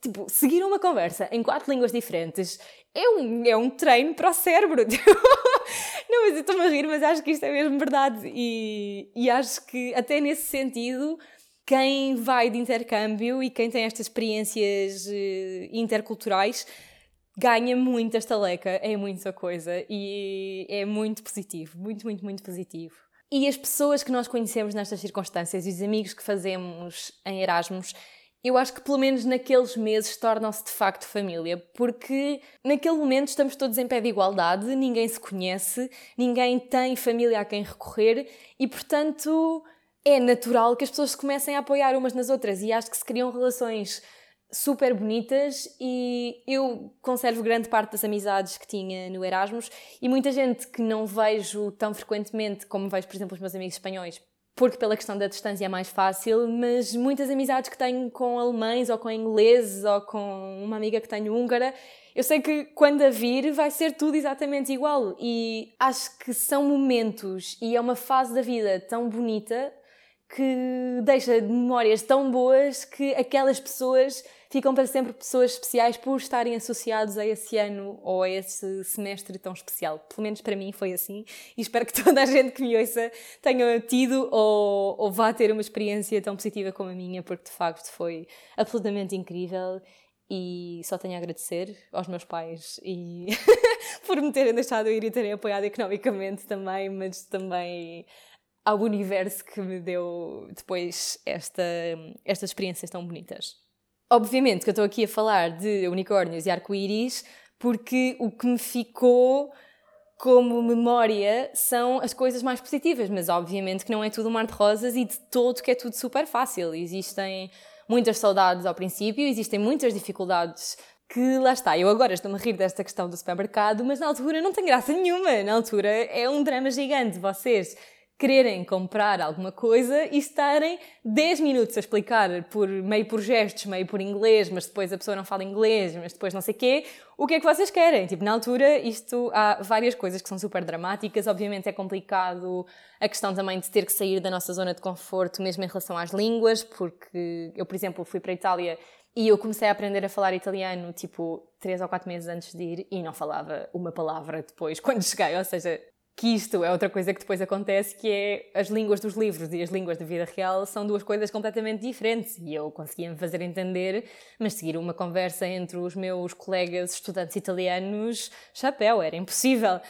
tipo, seguir uma conversa em quatro línguas diferentes é um, é um treino para o cérebro. <laughs> Não, mas eu estou-me a rir, mas acho que isto é mesmo verdade. E, e acho que, até nesse sentido, quem vai de intercâmbio e quem tem estas experiências uh, interculturais ganha muito esta leca, é muita coisa e é muito positivo, muito, muito, muito positivo. E as pessoas que nós conhecemos nestas circunstâncias e os amigos que fazemos em Erasmus eu acho que pelo menos naqueles meses tornam-se de facto família, porque naquele momento estamos todos em pé de igualdade, ninguém se conhece, ninguém tem família a quem recorrer e, portanto, é natural que as pessoas se comecem a apoiar umas nas outras e acho que se criam relações super bonitas e eu conservo grande parte das amizades que tinha no Erasmus e muita gente que não vejo tão frequentemente como vejo, por exemplo, os meus amigos espanhóis, porque pela questão da distância é mais fácil, mas muitas amizades que tenho com alemães ou com ingleses ou com uma amiga que tenho húngara, eu sei que quando a vir vai ser tudo exatamente igual e acho que são momentos e é uma fase da vida tão bonita que deixa memórias tão boas que aquelas pessoas ficam para sempre pessoas especiais por estarem associados a esse ano ou a esse semestre tão especial. Pelo menos para mim foi assim e espero que <laughs> toda a gente que me ouça tenha tido ou, ou vá ter uma experiência tão positiva como a minha, porque de facto foi absolutamente incrível e só tenho a agradecer aos meus pais e <laughs> por me terem deixado ir e terem apoiado economicamente também, mas também ao universo que me deu depois esta, estas experiências tão bonitas. Obviamente que eu estou aqui a falar de unicórnios e arco-íris porque o que me ficou como memória são as coisas mais positivas, mas obviamente que não é tudo um mar de rosas e de todo que é tudo super fácil. Existem muitas saudades ao princípio, existem muitas dificuldades que lá está, eu agora estou-me a rir desta questão do supermercado, mas na altura não tem graça nenhuma. Na altura é um drama gigante. Vocês quererem comprar alguma coisa e estarem 10 minutos a explicar por meio por gestos, meio por inglês, mas depois a pessoa não fala inglês, mas depois não sei quê, o que é que vocês querem? Tipo, na altura isto há várias coisas que são super dramáticas, obviamente é complicado a questão também de ter que sair da nossa zona de conforto, mesmo em relação às línguas, porque eu, por exemplo, fui para a Itália e eu comecei a aprender a falar italiano, tipo, três ou quatro meses antes de ir e não falava uma palavra depois, <laughs> quando cheguei. Ou seja, que isto é outra coisa que depois acontece, que é as línguas dos livros e as línguas da vida real são duas coisas completamente diferentes e eu conseguia me fazer entender, mas seguir uma conversa entre os meus colegas estudantes italianos, chapéu, era impossível.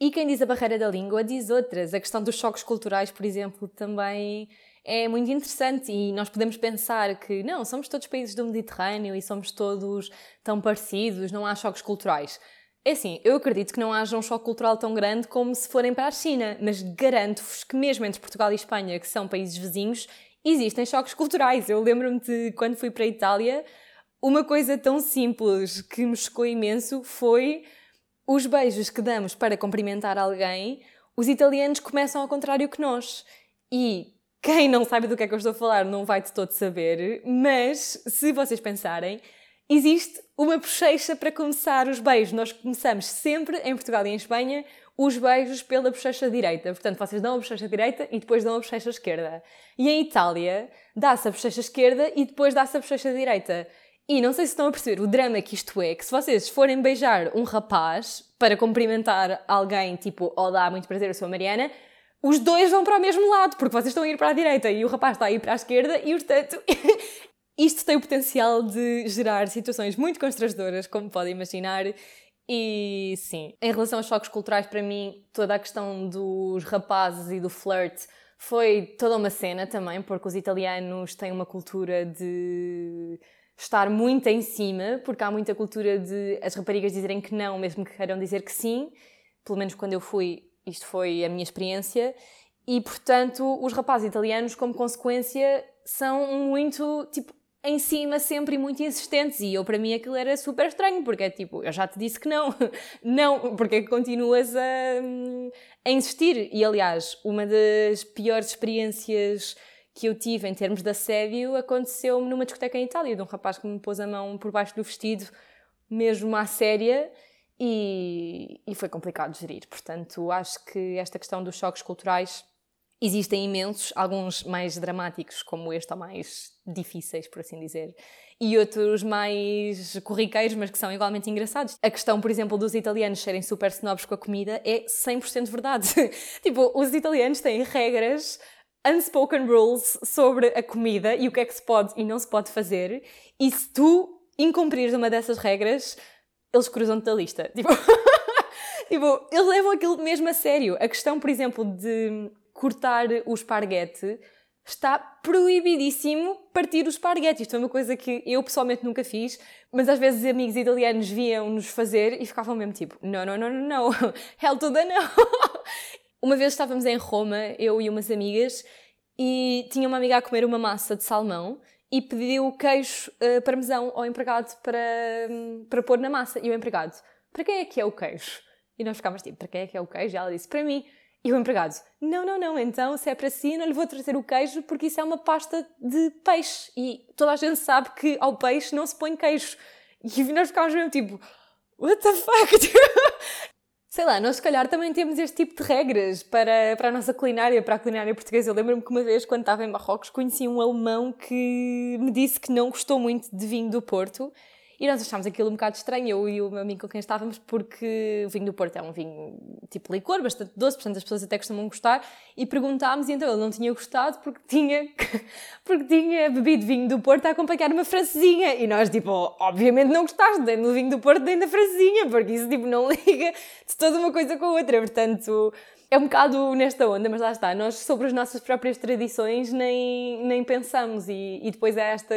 E quem diz a barreira da língua diz outras. A questão dos choques culturais, por exemplo, também é muito interessante e nós podemos pensar que não, somos todos países do Mediterrâneo e somos todos tão parecidos, não há choques culturais. É assim, eu acredito que não haja um choque cultural tão grande como se forem para a China, mas garanto-vos que mesmo entre Portugal e Espanha, que são países vizinhos, existem choques culturais. Eu lembro-me de quando fui para a Itália, uma coisa tão simples que me chocou imenso foi os beijos que damos para cumprimentar alguém. Os italianos começam ao contrário que nós. E quem não sabe do que é que eu estou a falar não vai de todo saber, mas se vocês pensarem, existe uma bochecha para começar os beijos. Nós começamos sempre, em Portugal e em Espanha, os beijos pela bochecha direita. Portanto, vocês dão a bochecha direita e depois dão a bochecha esquerda. E em Itália, dá-se a bochecha esquerda e depois dá-se a bochecha direita. E não sei se estão a perceber o drama que isto é, que se vocês forem beijar um rapaz para cumprimentar alguém, tipo, olá, muito prazer, eu sou a Mariana, os dois vão para o mesmo lado, porque vocês estão a ir para a direita e o rapaz está a ir para a esquerda e, portanto, <laughs> isto tem o potencial de gerar situações muito constrangedoras, como podem imaginar. E sim, em relação aos choques culturais, para mim, toda a questão dos rapazes e do flirt foi toda uma cena também, porque os italianos têm uma cultura de estar muito em cima, porque há muita cultura de as raparigas dizerem que não, mesmo que queiram dizer que sim. Pelo menos quando eu fui, isto foi a minha experiência. E, portanto, os rapazes italianos, como consequência, são muito, tipo, em cima sempre e muito insistentes. E eu, para mim, aquilo era super estranho, porque é tipo, eu já te disse que não. <laughs> não, porque é que continuas a, a insistir? E, aliás, uma das piores experiências que eu tive em termos de assédio aconteceu-me numa discoteca em Itália, de um rapaz que me pôs a mão por baixo do vestido, mesmo à séria, e, e foi complicado de gerir. Portanto, acho que esta questão dos choques culturais existem imensos, alguns mais dramáticos, como este, ou mais difíceis, por assim dizer, e outros mais corriqueiros, mas que são igualmente engraçados. A questão, por exemplo, dos italianos serem super snobs com a comida é 100% verdade. <laughs> tipo, os italianos têm regras unspoken rules sobre a comida e o que é que se pode e não se pode fazer, e se tu incumprires uma dessas regras, eles cruzam-te da lista. <laughs> Tipo, tipo, eles levam aquilo mesmo a sério. A questão, por exemplo, de cortar o esparguete está proibidíssimo partir o esparguete. Isto é uma coisa que eu pessoalmente nunca fiz, mas às vezes amigos italianos viam-nos fazer e ficavam mesmo tipo: não, não, não, não, não, <laughs> hell to the no. <laughs> Uma vez estávamos em Roma, eu e umas amigas, e tinha uma amiga a comer uma massa de salmão e pediu queijo uh, parmesão ao empregado para, para pôr na massa. E o empregado, para quem é que é o queijo? E nós ficámos tipo, para quem é que é o queijo? E ela disse, para mim. E o empregado, não, não, não, então se é para si, não lhe vou trazer o queijo porque isso é uma pasta de peixe. E toda a gente sabe que ao peixe não se põe queijo. E nós ficámos mesmo tipo, what the fuck? <laughs> Sei lá, nós se calhar também temos este tipo de regras para, para a nossa culinária, para a culinária portuguesa. Eu lembro-me que uma vez, quando estava em Marrocos, conheci um alemão que me disse que não gostou muito de vinho do Porto e nós achámos aquilo um bocado estranho, eu e o meu amigo com quem estávamos, porque o vinho do Porto é um vinho tipo licor, bastante doce, portanto as pessoas até costumam gostar, e perguntámos, e então ele não tinha gostado porque tinha, <laughs> porque tinha bebido vinho do Porto a acompanhar uma francesinha. E nós, tipo, obviamente não gostaste nem do vinho do Porto nem da francesinha, porque isso, tipo, não <laughs> liga de toda uma coisa com a outra. Portanto, é um bocado nesta onda, mas lá está. Nós, sobre as nossas próprias tradições, nem, nem pensamos. E, e depois é esta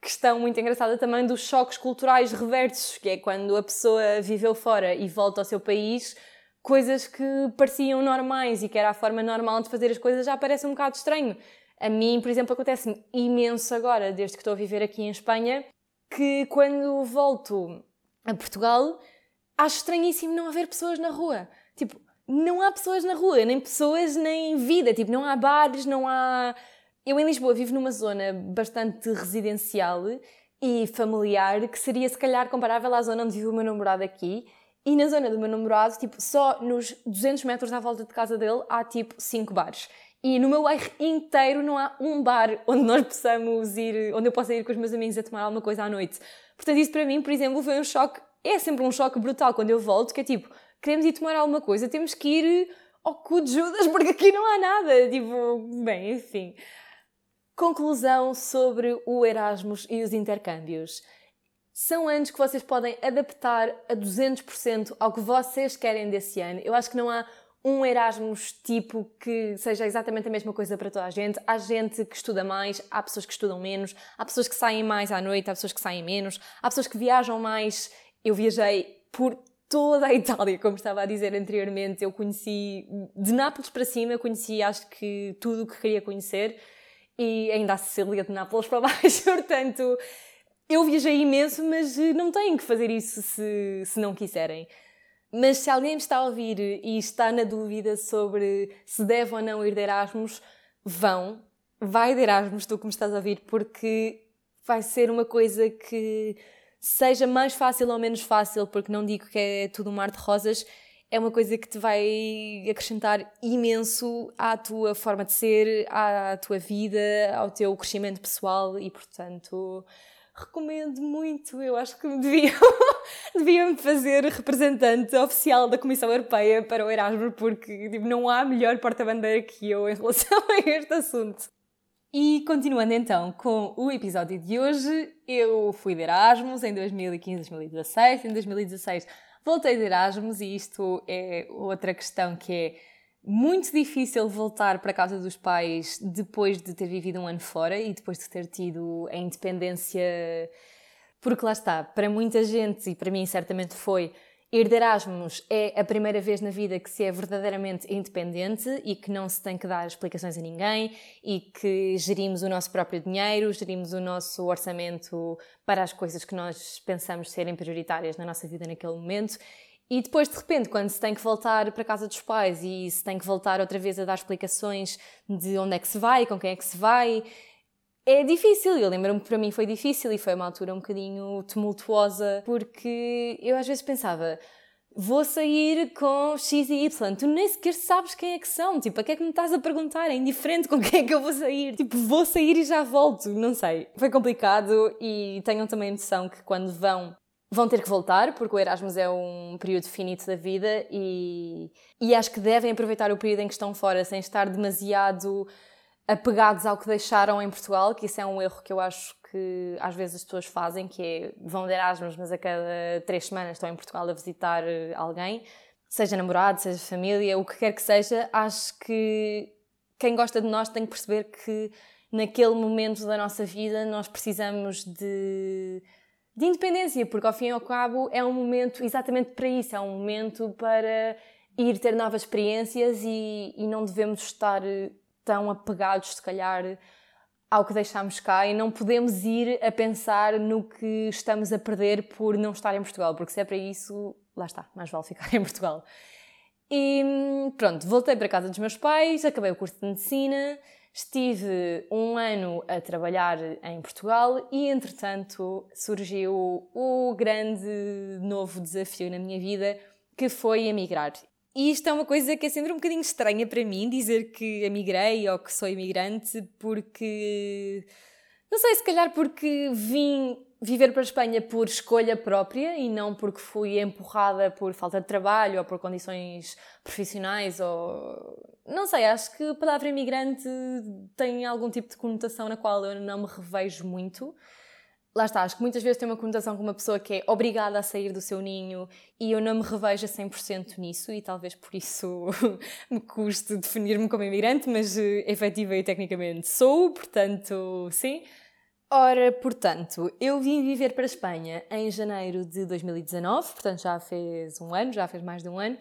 questão muito engraçada também dos choques culturais reversos, que é quando a pessoa viveu fora e volta ao seu país, coisas que pareciam normais e que era a forma normal de fazer as coisas já parece um bocado estranho. A mim, por exemplo, acontece-me imenso agora, desde que estou a viver aqui em Espanha, que quando volto a Portugal, acho estranhíssimo não haver pessoas na rua. Tipo, não há pessoas na rua, nem pessoas, nem vida. Tipo, não há bares, não há eu em Lisboa vivo numa zona bastante residencial e familiar, que seria se calhar comparável à zona onde vive o meu namorado aqui. E na zona do meu namorado, tipo, só nos 200 metros à volta de casa dele há tipo 5 bares. E no meu bairro inteiro não há um bar onde nós possamos ir, onde eu possa ir com os meus amigos a tomar alguma coisa à noite. Portanto, isso para mim, por exemplo, foi um choque, é sempre um choque brutal quando eu volto, que é tipo, queremos ir tomar alguma coisa, temos que ir ao cu de Judas <laughs> porque aqui não há nada. Tipo, bem, enfim. Conclusão sobre o Erasmus e os intercâmbios. São anos que vocês podem adaptar a 200% ao que vocês querem desse ano. Eu acho que não há um Erasmus tipo que seja exatamente a mesma coisa para toda a gente. Há gente que estuda mais, há pessoas que estudam menos, há pessoas que saem mais à noite, há pessoas que saem menos, há pessoas que viajam mais. Eu viajei por toda a Itália, como estava a dizer anteriormente. Eu conheci de Nápoles para cima, conheci acho que tudo o que queria conhecer e ainda a Sicília de Nápoles para baixo, <laughs> portanto eu viajei imenso, mas não têm que fazer isso se, se não quiserem. Mas se alguém me está a ouvir e está na dúvida sobre se deve ou não ir de Erasmus, vão, vai de Erasmus, tu que me estás a ouvir, porque vai ser uma coisa que seja mais fácil ou menos fácil, porque não digo que é tudo um mar de rosas, é uma coisa que te vai acrescentar imenso à tua forma de ser, à tua vida, ao teu crescimento pessoal e, portanto, recomendo muito. Eu acho que deviam, deviam <laughs> fazer representante oficial da Comissão Europeia para o Erasmus, porque tipo, não há melhor porta-bandeira que eu em relação <laughs> a este assunto. E continuando então com o episódio de hoje, eu fui de Erasmus em 2015, 2016. Em 2016 voltei de Erasmus e isto é outra questão que é muito difícil voltar para a casa dos pais depois de ter vivido um ano fora e depois de ter tido a independência. Porque lá está, para muita gente, e para mim certamente foi, ir de Erasmus é a primeira vez na vida que se é verdadeiramente independente e que não se tem que dar explicações a ninguém e que gerimos o nosso próprio dinheiro, gerimos o nosso orçamento para as coisas que nós pensamos serem prioritárias na nossa vida naquele momento. E depois, de repente, quando se tem que voltar para a casa dos pais e se tem que voltar outra vez a dar explicações de onde é que se vai, com quem é que se vai, é difícil. Eu lembro-me que para mim foi difícil e foi uma altura um bocadinho tumultuosa, porque eu às vezes pensava. Vou sair com X e Y. Tu nem sequer sabes quem é que são. Tipo, a que é que me estás a perguntar? É indiferente com quem é que eu vou sair. Tipo, vou sair e já volto. Não sei. Foi complicado e tenham também a noção que quando vão vão ter que voltar, porque o Erasmus é um período finito da vida e, e acho que devem aproveitar o período em que estão fora sem estar demasiado apegados ao que deixaram em Portugal, que isso é um erro que eu acho que às vezes as pessoas fazem, que é vão de Erasmus, mas a cada três semanas estão em Portugal a visitar eh, alguém, seja namorado, seja família, o que quer que seja, acho que quem gosta de nós tem que perceber que naquele momento da nossa vida nós precisamos de de independência, porque ao fim e ao cabo é um momento exatamente para isso, é um momento para ir ter novas experiências e, e não devemos estar tão apegados, se calhar, ao que deixámos cá e não podemos ir a pensar no que estamos a perder por não estar em Portugal, porque se é para isso, lá está, mais vale ficar <laughs> em Portugal. E pronto, voltei para casa dos meus pais, acabei o curso de medicina Estive um ano a trabalhar em Portugal e, entretanto, surgiu o grande novo desafio na minha vida, que foi emigrar. E isto é uma coisa que é sempre um bocadinho estranha para mim, dizer que emigrei ou que sou imigrante, porque. Não sei, se calhar porque vim viver para a Espanha por escolha própria e não porque fui empurrada por falta de trabalho ou por condições profissionais ou não sei, acho que a palavra imigrante tem algum tipo de conotação na qual eu não me revejo muito. Lá está, acho que muitas vezes tem uma conotação com uma pessoa que é obrigada a sair do seu ninho e eu não me revejo a 100% nisso e talvez por isso <laughs> me custe definir-me como imigrante, mas eh, efetiva e tecnicamente sou, portanto, sim. Ora, portanto, eu vim viver para a Espanha em janeiro de 2019, portanto já fez um ano, já fez mais de um ano,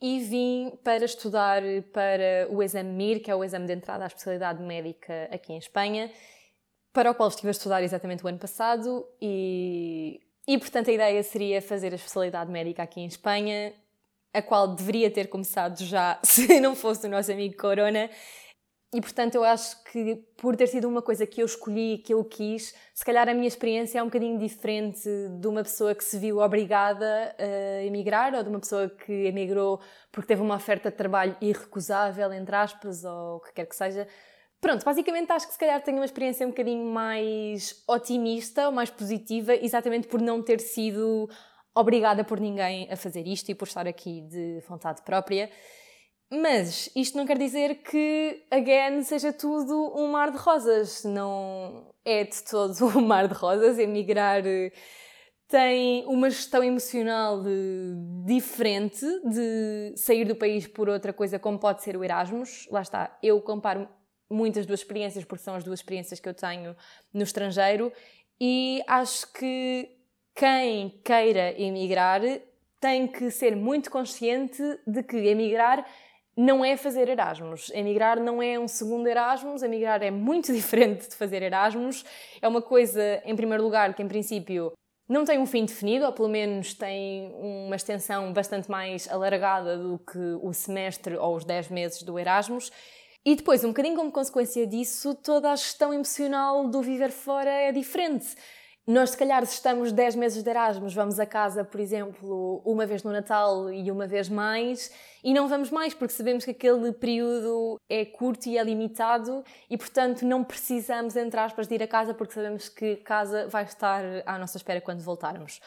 e vim para estudar para o exame MIR, que é o exame de entrada à especialidade médica aqui em Espanha, para o qual estive a estudar exatamente o ano passado e, e portanto a ideia seria fazer a especialidade médica aqui em Espanha, a qual deveria ter começado já <laughs> se não fosse o nosso amigo Corona. E portanto eu acho que por ter sido uma coisa que eu escolhi, que eu quis, se calhar a minha experiência é um bocadinho diferente de uma pessoa que se viu obrigada a emigrar ou de uma pessoa que emigrou porque teve uma oferta de trabalho irrecusável, entre aspas, ou o que quer que seja. Pronto, basicamente acho que se calhar tenho uma experiência um bocadinho mais otimista mais positiva, exatamente por não ter sido obrigada por ninguém a fazer isto e por estar aqui de vontade própria. Mas isto não quer dizer que, again, seja tudo um mar de rosas. Não é de todo um mar de rosas. Emigrar eh, tem uma gestão emocional eh, diferente de sair do país por outra coisa, como pode ser o Erasmus. Lá está, eu comparo muitas duas experiências, porque são as duas experiências que eu tenho no estrangeiro, e acho que quem queira emigrar tem que ser muito consciente de que emigrar não é fazer Erasmus. Emigrar não é um segundo Erasmus, emigrar é muito <laughs> diferente de fazer Erasmus. É uma coisa, em primeiro lugar, que em princípio não tem um fim definido, ou pelo menos tem uma extensão bastante mais alargada do que o semestre ou os 10 meses do Erasmus. E depois, um bocadinho como consequência disso, toda a gestão emocional do viver fora é diferente. Nós, se calhar, se estamos 10 meses de Erasmus, vamos a casa, por exemplo, uma vez no Natal e uma vez mais, e não vamos mais, porque sabemos que aquele período é curto e é limitado e, portanto, não precisamos, entre aspas, de ir a casa, porque sabemos que casa vai estar à nossa espera quando voltarmos.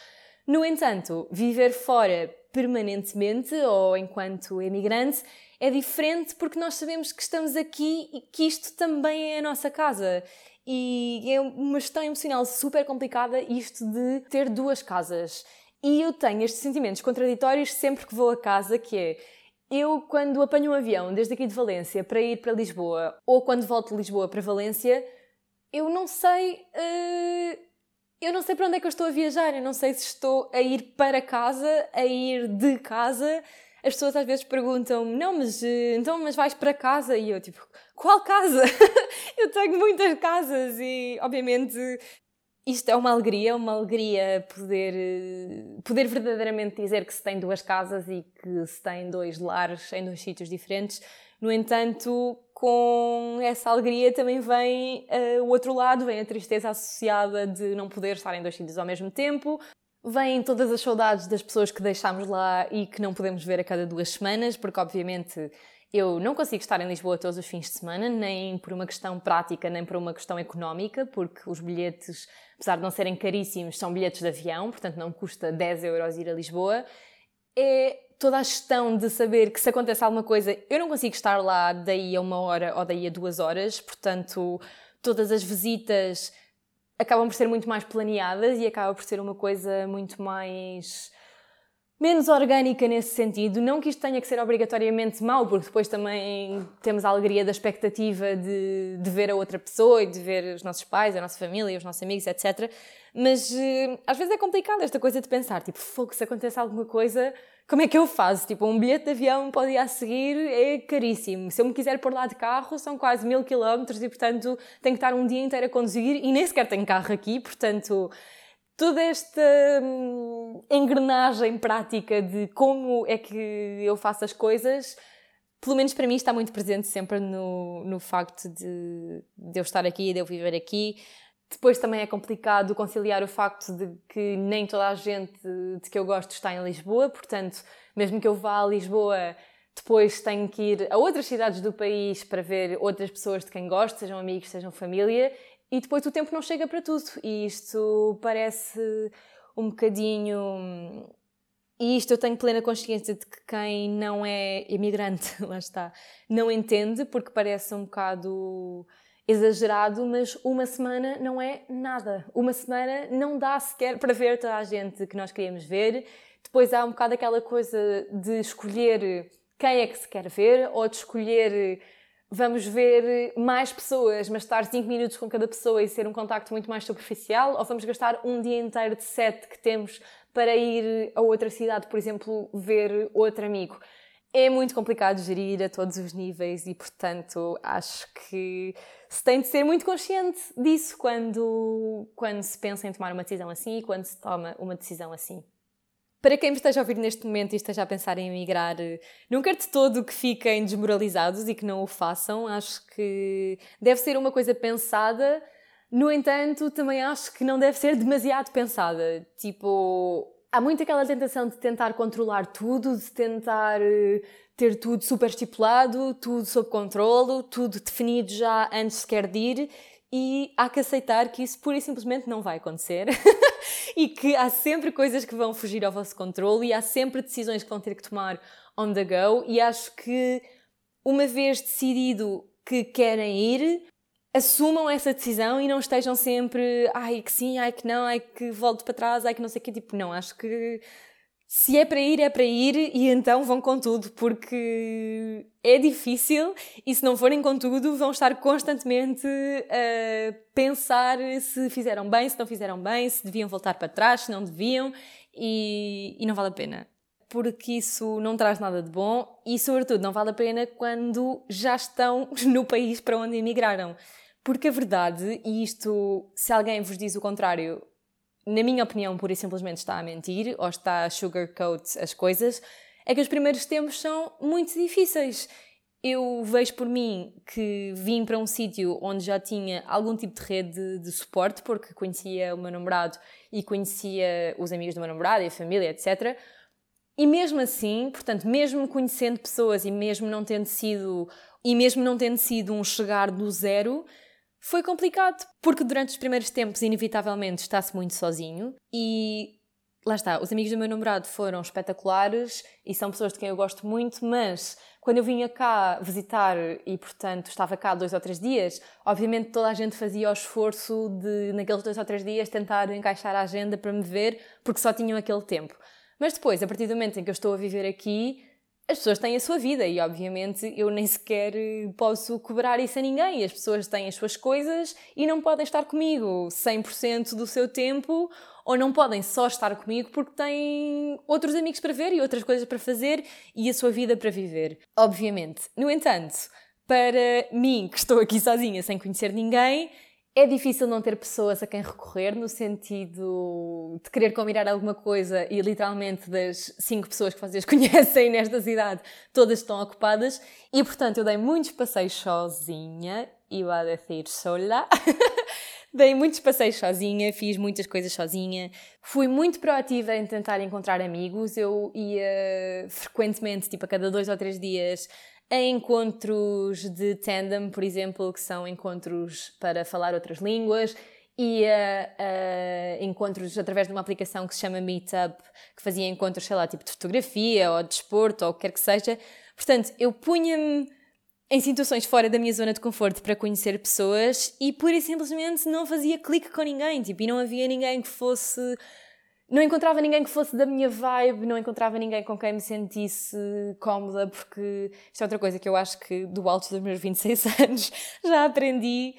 No entanto, viver fora permanentemente ou enquanto emigrante é diferente porque nós sabemos que estamos aqui e que isto também é a nossa casa. E é uma gestão emocional super complicada isto de ter duas casas. E eu tenho estes sentimentos contraditórios sempre que vou a casa, que é eu quando apanho um avião desde aqui de Valência para ir para Lisboa ou quando volto de Lisboa para Valência, eu não sei. Uh, eu não sei para onde é que eu estou a viajar, eu não sei se estou a ir para casa, a ir de casa. As pessoas às vezes perguntam-me, não, mas eh, então, mas vais para casa? E eu tipo, qual casa? <laughs> eu tenho muitas casas e, obviamente, isto é uma alegria, uma alegria poder, poder verdadeiramente dizer que se tem duas casas e que se tem dois lares em dois sítios diferentes. No entanto, com essa alegria também vem uh, o outro lado, vem a tristeza associada de não poder estar em dois sítios ao mesmo tempo, Vêm todas as saudades das pessoas que deixámos lá e que não podemos ver a cada duas semanas, porque obviamente eu não consigo estar em Lisboa todos os fins de semana, nem por uma questão prática, nem por uma questão económica, porque os bilhetes, apesar de não serem caríssimos, são bilhetes de avião, portanto não custa 10 euros ir a Lisboa. É toda a gestão de saber que se acontece alguma coisa, eu não consigo estar lá daí a uma hora ou daí a duas horas, portanto, todas as visitas acabam por ser muito mais planeadas e acaba por ser uma coisa muito mais menos orgânica nesse sentido. Não que isto tenha que ser obrigatoriamente mau, porque depois também temos a alegria da expectativa de, de ver a outra pessoa e de ver os nossos pais, a nossa família, os nossos amigos, etc. Mas uh, às vezes é complicado esta coisa de pensar, tipo, fogo, se acontece alguma coisa, como é que eu faço? Tipo, um bilhete de avião para o dia a seguir é caríssimo. Se eu me quiser pôr lá de carro, são quase mil quilómetros e, portanto, tenho que estar um dia inteiro a conduzir e nem sequer tenho carro aqui, portanto toda esta hum, engrenagem prática de como é que eu faço as coisas, pelo menos para mim está muito presente sempre no, no facto de, de eu estar aqui, de eu viver aqui. Depois também é complicado conciliar o facto de que nem toda a gente de que eu gosto está em Lisboa, portanto, mesmo que eu vá a Lisboa, depois tenho que ir a outras cidades do país para ver outras pessoas de quem gosto, sejam amigos, sejam família, e depois o tempo não chega para tudo. E isto parece um bocadinho. E isto eu tenho plena consciência de que quem não é imigrante, <laughs> lá está, não entende, porque parece um bocado exagerado, mas uma semana não é nada. Uma semana não dá sequer para ver toda a gente que nós queríamos ver. Depois há um bocado aquela coisa de escolher quem é que se quer ver ou de escolher vamos ver mais pessoas, mas estar 5 minutos com cada pessoa e ser um contacto muito mais superficial, ou vamos gastar um dia inteiro de set que temos para ir a outra cidade, por exemplo, ver outro amigo. É muito complicado gerir a todos os níveis e, portanto, acho que se tem de ser muito consciente disso quando, quando se pensa em tomar uma decisão assim e quando se toma uma decisão assim. Para quem me esteja a ouvir neste momento e esteja a pensar em emigrar, não quero de todo que fiquem desmoralizados e que não o façam. Acho que deve ser uma coisa pensada. No entanto, também acho que não deve ser demasiado pensada. Tipo, há muito aquela tentação de tentar controlar tudo, de tentar eh, ter tudo super estipulado, tudo sob controle, tudo definido já antes sequer de ir. E há que aceitar que isso pura e simplesmente não vai acontecer. <laughs> E que há sempre coisas que vão fugir ao vosso controle e há sempre decisões que vão ter que tomar on the go. E acho que uma vez decidido que querem ir, assumam essa decisão e não estejam sempre ai que sim, ai que não, ai que volto para trás, ai que não sei o que, tipo, não, acho que se é para ir, é para ir e então vão com tudo, porque é difícil e se não forem com tudo vão estar constantemente a pensar se fizeram bem, se não fizeram bem, se deviam voltar para trás, se não deviam e, e não vale a pena. porque isso não traz nada de bom e, sobretudo, não vale a pena quando já estão <laughs> no país para onde emigraram. Porque a verdade, e isto, se alguém vos diz o contrário, na minha opinião, pura e simplesmente está a mentir ou está a sugarcoat as coisas, é que os primeiros tempos são muito difíceis. Eu vejo por mim que vim para um sítio onde já tinha algum tipo de rede de, de, suporte, porque conhecia o meu namorado e conhecia os amigos do meu namorado e a família, etc. E mesmo assim, portanto, mesmo conhecendo pessoas e mesmo não tendo sido e mesmo não tendo sido um chegar do zero, foi complicado, porque durante os primeiros tempos, inevitavelmente, está-se muito sozinho e lá está, os amigos do meu namorado foram espetaculares e são pessoas de quem eu gosto muito, mas quando eu vinha cá visitar e, portanto, estava cá dois ou três dias, obviamente toda a gente fazia o esforço de, naqueles dois ou três dias, tentar encaixar a agenda para me ver, porque só tinham aquele tempo. Mas depois, a partir do momento em que eu estou a viver aqui, as pessoas têm a sua vida e, obviamente, eu nem sequer posso cobrar isso a ninguém. As pessoas têm as suas coisas e não podem estar comigo 100% do seu tempo ou não podem só estar comigo porque têm outros amigos para ver e outras coisas para fazer e a sua vida para viver. Obviamente. No entanto, para mim, que estou aqui sozinha sem conhecer ninguém, é difícil não ter pessoas a quem recorrer, no sentido de querer combinar alguma coisa e literalmente das cinco pessoas que vocês <laughs> conhecem nesta cidade, todas estão ocupadas e, portanto, eu dei muitos passeios sozinha, e a dizer sola. <laughs> dei muitos passeios sozinha, fiz muitas coisas sozinha, fui muito proativa em tentar encontrar amigos. Eu ia frequentemente, tipo a cada dois ou três dias, a encontros de tandem, por exemplo, que são encontros para falar outras línguas, e a, a, encontros através de uma aplicação que se chama Meetup, que fazia encontros, sei lá, tipo de fotografia ou de desporto ou o que quer que seja. Portanto, eu punha-me em situações fora da minha zona de conforto para conhecer pessoas e pura e simplesmente não fazia clique com ninguém, tipo, e não havia ninguém que fosse não encontrava ninguém que fosse da minha vibe, não encontrava ninguém com quem me sentisse cómoda, porque isto é outra coisa que eu acho que do alto dos meus 26 <laughs> anos já aprendi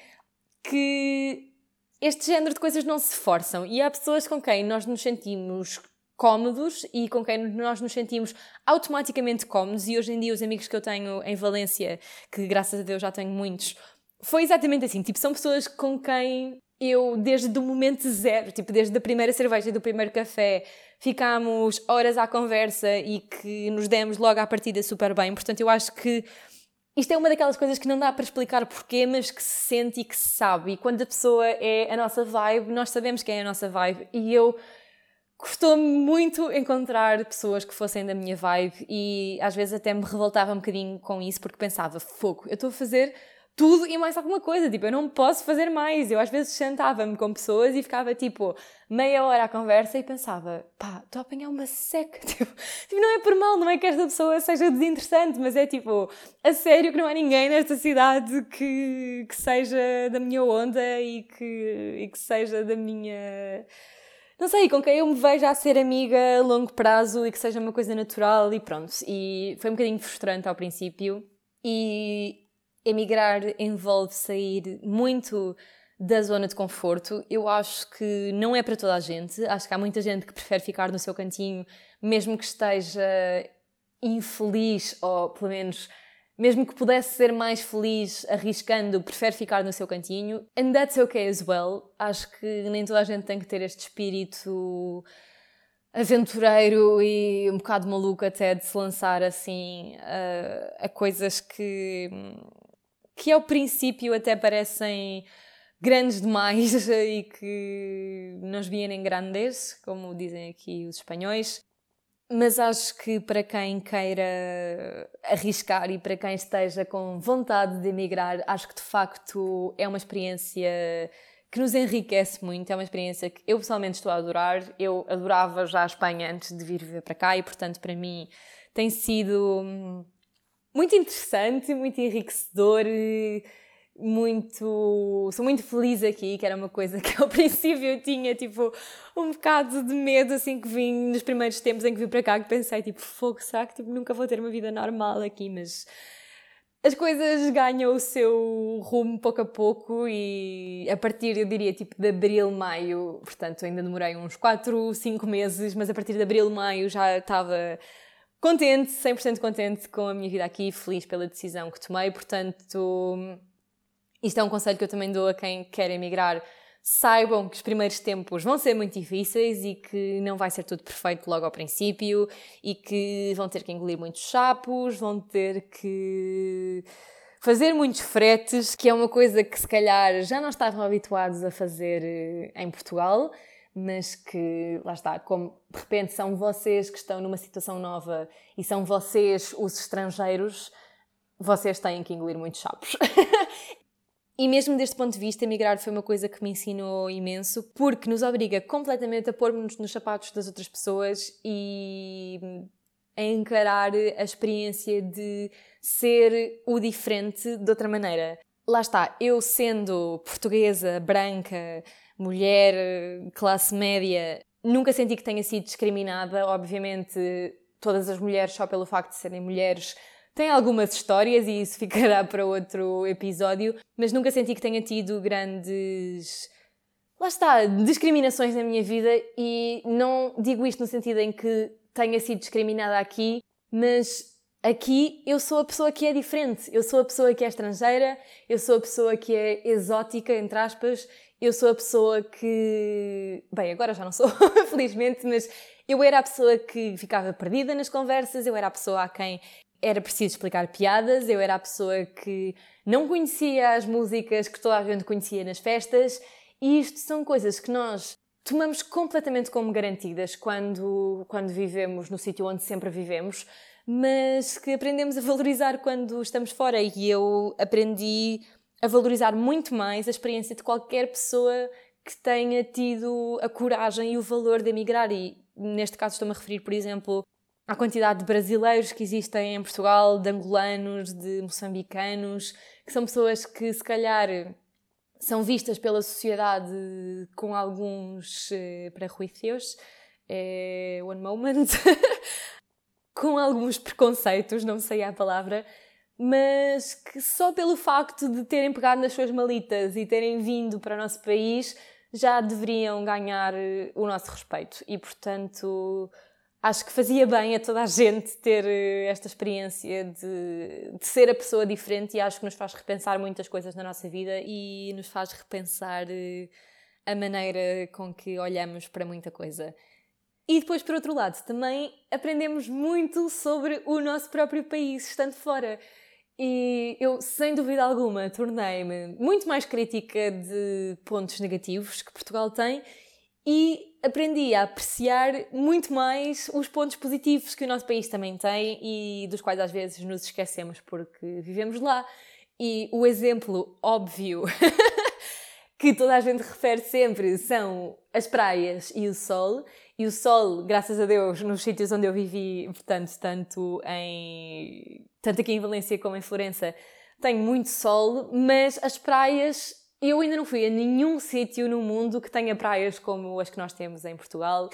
que este género de coisas não se forçam. E há pessoas com quem nós nos sentimos cómodos e com quem nós nos sentimos automaticamente cómodos. E hoje em dia os amigos que eu tenho em Valência, que graças a Deus já tenho muitos, foi exatamente assim, tipo, são pessoas com quem eu, desde o momento zero, tipo, desde a primeira cerveja do primeiro café, ficámos horas à conversa e que nos demos logo à partida super bem. Portanto, eu acho que isto é uma daquelas coisas que não dá para explicar porquê, mas que se sente e que se sabe. E quando a pessoa é a nossa vibe, nós sabemos quem é a nossa vibe. E eu custou-me muito encontrar pessoas que fossem da minha vibe e às vezes até me revoltava um bocadinho com isso porque pensava, fogo, eu estou a fazer tudo e mais alguma coisa. Tipo, eu não posso fazer mais. Eu às vezes sentava-me com pessoas e ficava tipo meia hora à conversa e pensava, pá, estou a apanhar uma seca. <laughs> Tipo, tipo, não é por mal, não é que esta pessoa seja desinteressante, mas é tipo, a sério que não há ninguém nesta cidade que, que seja da minha onda e que, e que seja da minha. Não sei, com quem eu me veja a ser amiga a longo prazo e que seja uma coisa natural e pronto. E foi um bocadinho frustrante ao princípio. E emigrar envolve sair muito da zona de conforto. Eu acho que não é para toda a gente. Acho que há muita gente que prefere ficar no seu cantinho, mesmo que esteja infeliz, ou pelo menos, mesmo que pudesse ser mais feliz arriscando, prefere ficar no seu cantinho. And that's okay as well. Acho que nem toda a gente tem que ter este espírito aventureiro e um bocado maluco até de se lançar assim a, a coisas que que ao princípio até parecem grandes demais <laughs> e que nos vienen grandes, como dizem aqui os espanhóis. Mas acho que para quem queira arriscar e para quem esteja com vontade de emigrar, acho que de facto é uma experiência que nos enriquece muito. É uma experiência que eu pessoalmente estou a adorar. Eu adorava já a Espanha antes de vir viver para cá e, portanto, para mim tem sido hum, muito interessante, muito enriquecedor, muito. Sou muito feliz aqui, que era uma coisa que <laughs> ao princípio eu tinha, tipo, um bocado de medo, assim, que vim nos primeiros tempos em que vim para cá, que pensei, tipo, fogo, será que tipo, nunca vou ter uma vida normal aqui, mas as coisas ganham o seu rumo pouco a pouco e a partir, eu diria, tipo de abril, maio, portanto ainda demorei uns 4, 5 meses, mas a partir de abril, maio já estava contente, 100% contente com a minha vida aqui, feliz pela decisão que tomei, portanto isto é um conselho que eu também dou a quem quer emigrar. Saibam que os primeiros tempos vão ser muito difíceis e que não vai ser tudo perfeito logo ao princípio e que vão ter que engolir muitos chapos, vão ter que fazer muitos fretes, que é uma coisa que se calhar já não estavam habituados a fazer eh, em Portugal, mas que, lá está, como de repente são vocês que estão numa situação nova e são vocês os estrangeiros, vocês têm que engolir muitos chapos. <laughs> E mesmo deste ponto de vista, emigrar foi uma coisa que me ensinou imenso, porque nos obriga completamente a pôr-nos nos sapatos das outras pessoas e a encarar a experiência de ser o diferente de outra maneira. Lá está, eu sendo portuguesa, branca, mulher, classe média, nunca senti que tenha sido discriminada. Obviamente, todas as mulheres, só pelo facto de serem mulheres, tem algumas histórias e isso <laughs> ficará para outro episódio, mas nunca senti que tenha tido grandes. Lá está, discriminações na minha vida e não digo isto no sentido em que tenha sido discriminada aqui, mas aqui eu sou a pessoa que é diferente. Eu sou a pessoa que é estrangeira, eu sou a pessoa que é exótica, entre aspas, eu sou a pessoa que. Bem, agora já não sou, <laughs> felizmente, mas eu era a pessoa que ficava perdida nas conversas, eu era a pessoa a quem era preciso explicar piadas, eu era a pessoa que não conhecia as músicas que toda a gente conhecia nas festas, e isto são coisas que nós tomamos completamente como garantidas quando, quando vivemos no sítio onde sempre vivemos, mas que aprendemos a valorizar quando estamos fora. E eu aprendi a valorizar muito mais a experiência de qualquer pessoa que tenha tido a coragem e o valor de emigrar. E neste caso estou-me a referir, por exemplo, à quantidade de brasileiros que existem em Portugal, de angolanos, de moçambicanos, que são pessoas que se calhar são vistas pela sociedade com alguns eh, prejuízos, é, one moment, <laughs> com alguns preconceitos, não sei a palavra, mas que só pelo facto de terem pegado nas suas malitas e terem vindo para o nosso país já deveriam ganhar eh, o nosso respeito. E portanto acho que fazia bem a toda a gente ter eh, esta experiência de, de, ser a pessoa diferente e acho que nos faz repensar muitas coisas na nossa vida e nos faz repensar eh, a maneira com que olhamos para muita coisa. E depois, por outro lado, também aprendemos muito sobre o nosso próprio país, estando fora. E eu, sem dúvida alguma, tornei-me muito mais crítica de pontos negativos que Portugal tem e aprendi a apreciar muito mais os pontos positivos que o nosso país também tem e dos quais às vezes nos esquecemos porque vivemos lá. E o exemplo óbvio <laughs> que toda a gente refere sempre são as praias e o sol. E o sol, graças a Deus, nos sítios onde eu vivi, portanto, tanto, em, tanto aqui em Valência como em Florença, tem muito sol, mas as praias eu ainda não fui a nenhum sítio no mundo que tenha praias como as que nós temos em Portugal.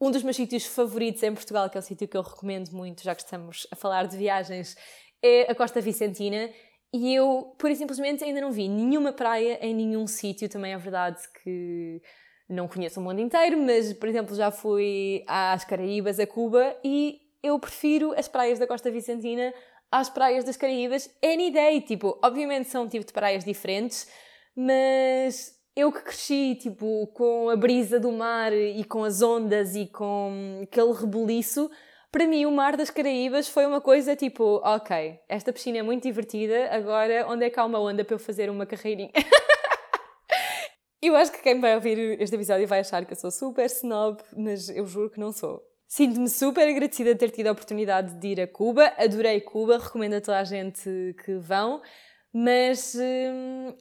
Um dos meus sítios favoritos em Portugal, que é um sítio que eu recomendo muito, já que estamos a falar de viagens, é a Costa Vicentina. E eu, pura e simplesmente, ainda não vi nenhuma praia em nenhum sítio. Também é verdade que não conheço o mundo inteiro, mas, por exemplo, já fui às Caraíbas, a Cuba, e eu prefiro as praias da Costa Vicentina às praias das Caraíbas any day. Tipo, obviamente são um tipo de praias diferentes, mas eu que cresci, tipo, com a brisa do mar e com as ondas e com aquele rebuliço, para mim o mar das Caraíbas foi uma coisa tipo, ok, esta piscina é muito divertida, agora onde é que há uma onda para eu fazer uma carreirinha? <laughs> eu acho que quem vai ouvir este episódio vai achar que eu sou super snob, mas eu juro que não sou. Sinto-me super agradecida de ter tido a oportunidade de ir a Cuba, adorei Cuba, recomendo a toda a gente que vão, mas hum,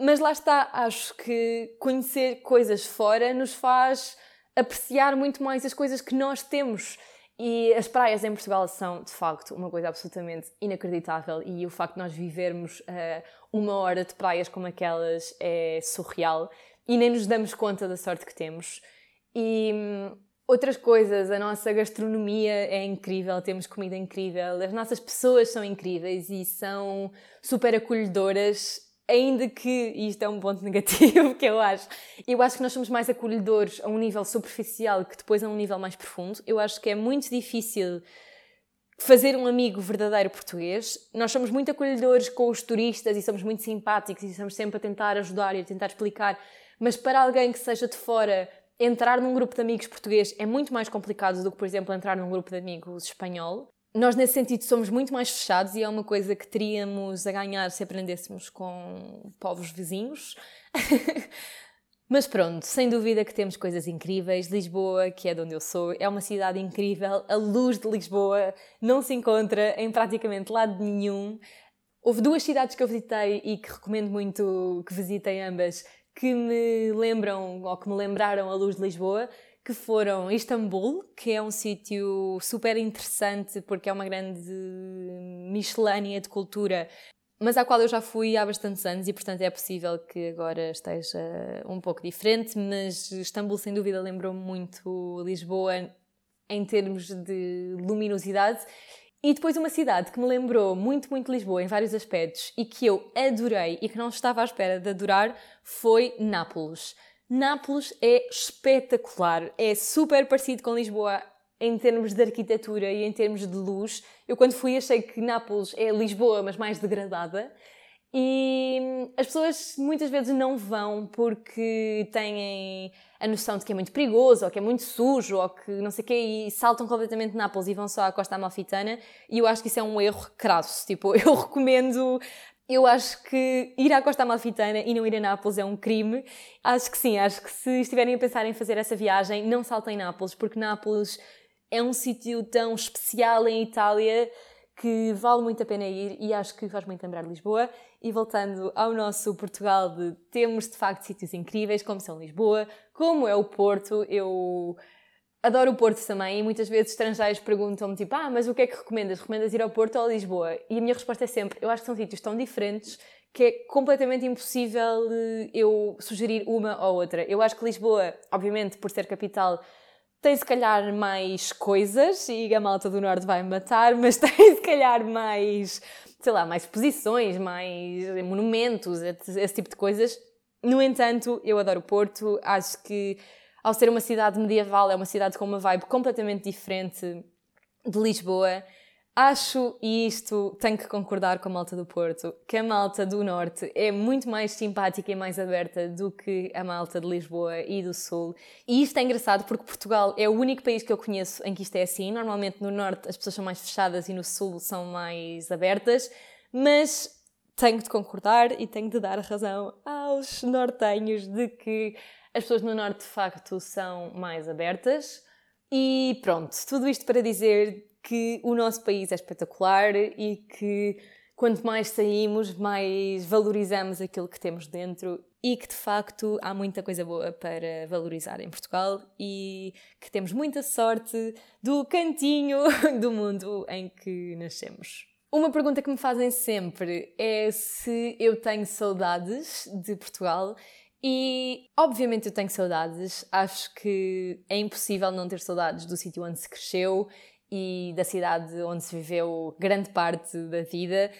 mas lá está, acho que conhecer coisas fora nos faz apreciar muito mais as coisas que nós temos. E as praias em Portugal são, de facto, uma coisa absolutamente inacreditável. E o facto de nós vivermos uh, uma hora de praias como aquelas é surreal. E nem nos damos conta da sorte que temos. E hum, Outras coisas, a nossa gastronomia é incrível, temos comida incrível, as nossas pessoas são incríveis e são super acolhedoras, ainda que isto é um ponto <laughs> negativo que eu acho. Eu acho que nós somos mais acolhedores a um nível superficial que depois a um nível mais profundo. Eu acho que é muito difícil fazer um amigo verdadeiro português. Nós somos muito acolhedores com os turistas e somos muito simpáticos e estamos sempre a tentar ajudar e a tentar explicar, mas para alguém que seja de fora entrar num grupo de amigos português é muito mais complicado do que, por exemplo, entrar num grupo de amigos espanhol. Nós, nesse sentido, somos muito mais fechados e é uma coisa que teríamos a ganhar se aprendêssemos com povos vizinhos. <laughs> Mas pronto, sem dúvida que temos coisas incríveis. Lisboa, que é de onde eu sou, é uma cidade incrível. A luz de Lisboa não se encontra em praticamente lado nenhum. Houve duas cidades que eu visitei e que recomendo muito que visitem ambas, que me lembram ou que me lembraram a luz de Lisboa, que foram Istambul, que é um sítio super interessante porque é uma grande miscelânea de cultura, mas à qual eu já fui há bastantes anos e portanto é possível que agora esteja um pouco diferente, mas Istambul sem dúvida lembrou-me muito Lisboa em termos de luminosidade e depois uma cidade que me lembrou muito, muito Lisboa em vários aspectos e que eu adorei e que não estava à espera de adorar foi Nápoles. Nápoles é espetacular, é super parecido com Lisboa em termos de arquitetura e em termos de luz. Eu quando fui achei que Nápoles é Lisboa, mas mais degradada. E as pessoas muitas vezes não vão porque têm a noção de que é muito perigoso, ou que é muito sujo, ou que não sei o quê, e saltam completamente de Nápoles e vão só à Costa Amalfitana. E eu acho que isso é um erro crasso. Tipo, <laughs> eu recomendo eu acho que ir à Costa Amalfitana e não ir a Nápoles é um crime. Acho que sim, acho que se estiverem a pensar em fazer essa viagem, não saltem Nápoles, porque Nápoles é um sítio tão especial em Itália que vale muito a pena ir e acho que faz muito lembrar Lisboa. E voltando ao nosso Portugal, de, temos de facto sítios incríveis, como são Lisboa, como é o Porto. Eu adoro o Porto também e muitas vezes estrangeiros perguntam-me tipo, ah, mas o que é que recomendas? Recomendas ir ao Porto ou a Lisboa? E a minha resposta é sempre, eu acho que são sítios tão diferentes que é completamente impossível eh, eu sugerir uma ou outra. Eu acho que Lisboa, obviamente, por ser capital, tem se calhar mais coisas e a malta do Norte vai me matar, <laughs> mas tem se calhar mais, sei lá, mais exposições, mais monumentos, esse tipo de coisas. No entanto, eu adoro o Porto, acho que ao ser uma cidade medieval, é uma cidade com uma vibe completamente diferente de Lisboa. Acho, e isto tenho que concordar com a malta do Porto, que a malta do Norte é muito mais simpática e mais aberta do que a malta de Lisboa e do Sul. E isto é engraçado porque Portugal é o único país que eu conheço em que isto é assim. Normalmente no Norte as pessoas são mais fechadas e no Sul são mais abertas, mas tenho de concordar e tenho de dar razão aos nortenhos de que as pessoas no Norte de facto são mais abertas. E pronto, tudo isto para dizer que o nosso país é espetacular e que quanto mais saímos, mais valorizamos aquilo que temos dentro e que de facto há muita coisa boa para valorizar em Portugal e que temos muita sorte do cantinho <laughs> do mundo em que nascemos. Uma pergunta que me fazem sempre é se eu tenho saudades de Portugal e obviamente eu tenho saudades, acho que é impossível não ter saudades do sítio onde se cresceu e da cidade onde se viveu grande parte da vida,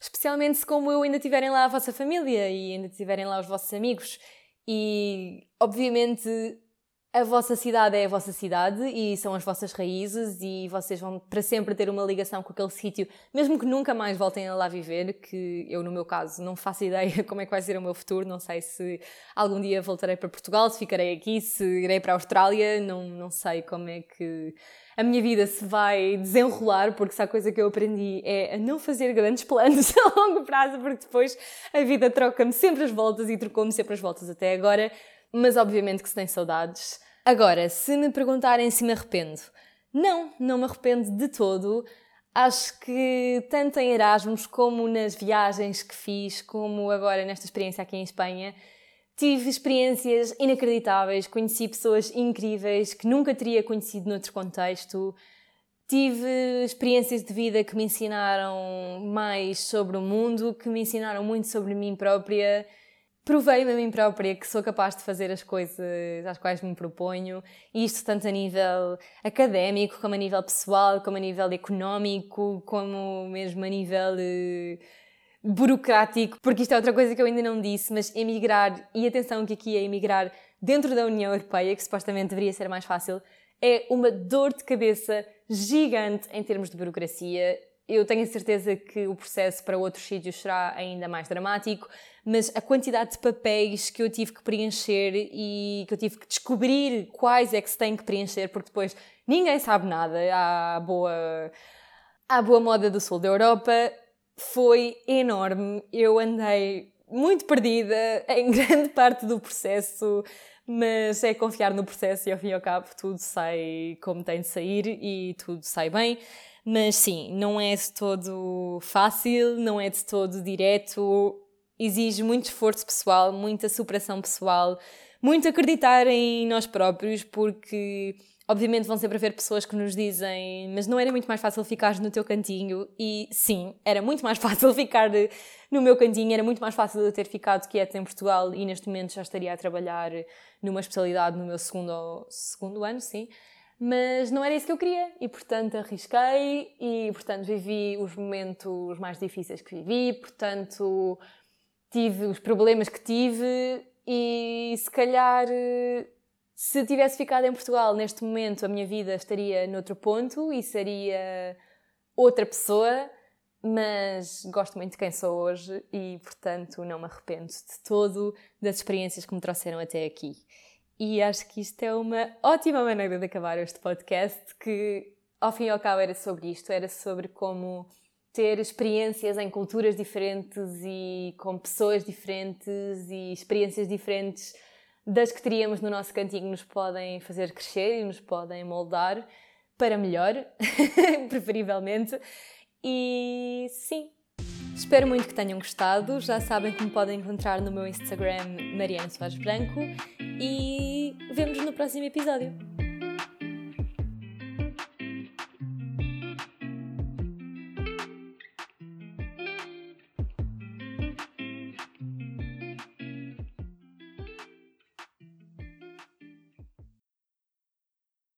especialmente se, como eu, ainda tiverem lá a vossa família e ainda tiverem lá os vossos amigos. E, obviamente, a vossa cidade é a vossa cidade e são as vossas raízes e vocês vão para sempre ter uma ligação com aquele sítio, mesmo que nunca mais voltem a lá viver, que eu no meu caso não faço ideia <laughs> como é que vai ser o meu futuro, não sei se algum dia voltarei para Portugal, se ficarei aqui, se irei para a Austrália, não, não sei como é que a minha vida se vai desenrolar, porque se há coisa que eu aprendi é a não fazer grandes <laughs> planos a longo prazo, porque depois a vida troca-me sempre as voltas e trocou-me sempre as voltas. Até agora, mas obviamente que se tem saudades Agora, se me perguntarem se me arrependo, não, não me arrependo de todo. Acho que tanto em Erasmus como nas viagens que fiz, como agora nesta experiência aqui em Espanha, tive experiências inacreditáveis, conheci pessoas incríveis que nunca teria conhecido noutro contexto. Tive experiências de vida que me ensinaram mais sobre o mundo, que me ensinaram muito sobre mim própria provei-me a mim própria que sou capaz de fazer as coisas às quais me proponho, e isto tanto a nível académico, como a nível pessoal, como a nível económico, como mesmo a nível eh, burocrático, porque isto é outra coisa que eu ainda não disse, mas emigrar, e atenção que aqui é emigrar dentro da União Europeia, que supostamente deveria ser mais fácil, é uma dor de cabeça gigante em termos de burocracia. Eu tenho a certeza que o processo para outros sítios será ainda mais dramático, mas a quantidade de papéis que eu tive que preencher e que eu tive que descobrir quais é que se tem que preencher, porque depois ninguém sabe nada à boa, à boa moda do sul da Europa, foi enorme. Eu andei muito perdida <laughs> em grande parte do processo, mas é confiar no processo e ao fim e ao cabo tudo sai como tem de sair e tudo sai bem. Mas sim, não é de todo fácil, não é de todo direto, exige muito esforço pessoal, muita superação pessoal, muito acreditar em nós próprios, porque obviamente vão sempre haver pessoas que nos dizem mas não era muito mais fácil ficar no teu cantinho? E sim, era muito mais <laughs> fácil ficar no meu cantinho, era muito mais fácil eu ter ficado quieta em Portugal e neste momento já estaria a trabalhar numa especialidade no meu segundo, segundo ano, sim, mas não era isso que eu queria e portanto arrisquei e portanto vivi os momentos mais difíceis que vivi, portanto tive os problemas que tive e se calhar se tivesse ficado em Portugal neste momento a minha vida estaria noutro ponto e seria outra pessoa, mas gosto muito de quem sou hoje e portanto não me arrependo de todo das experiências que me trouxeram até aqui. E acho que isto é uma ótima maneira de acabar este podcast que ao fim e ao cabo era sobre isto, era sobre como ter experiências em culturas diferentes e com pessoas diferentes e experiências diferentes das que teríamos no nosso cantinho nos podem fazer crescer e nos podem moldar para melhor, <laughs> preferivelmente. E sim, espero muito que tenham gostado. Já sabem que me podem encontrar no meu Instagram Mariana Soares Branco e vemos no próximo episódio.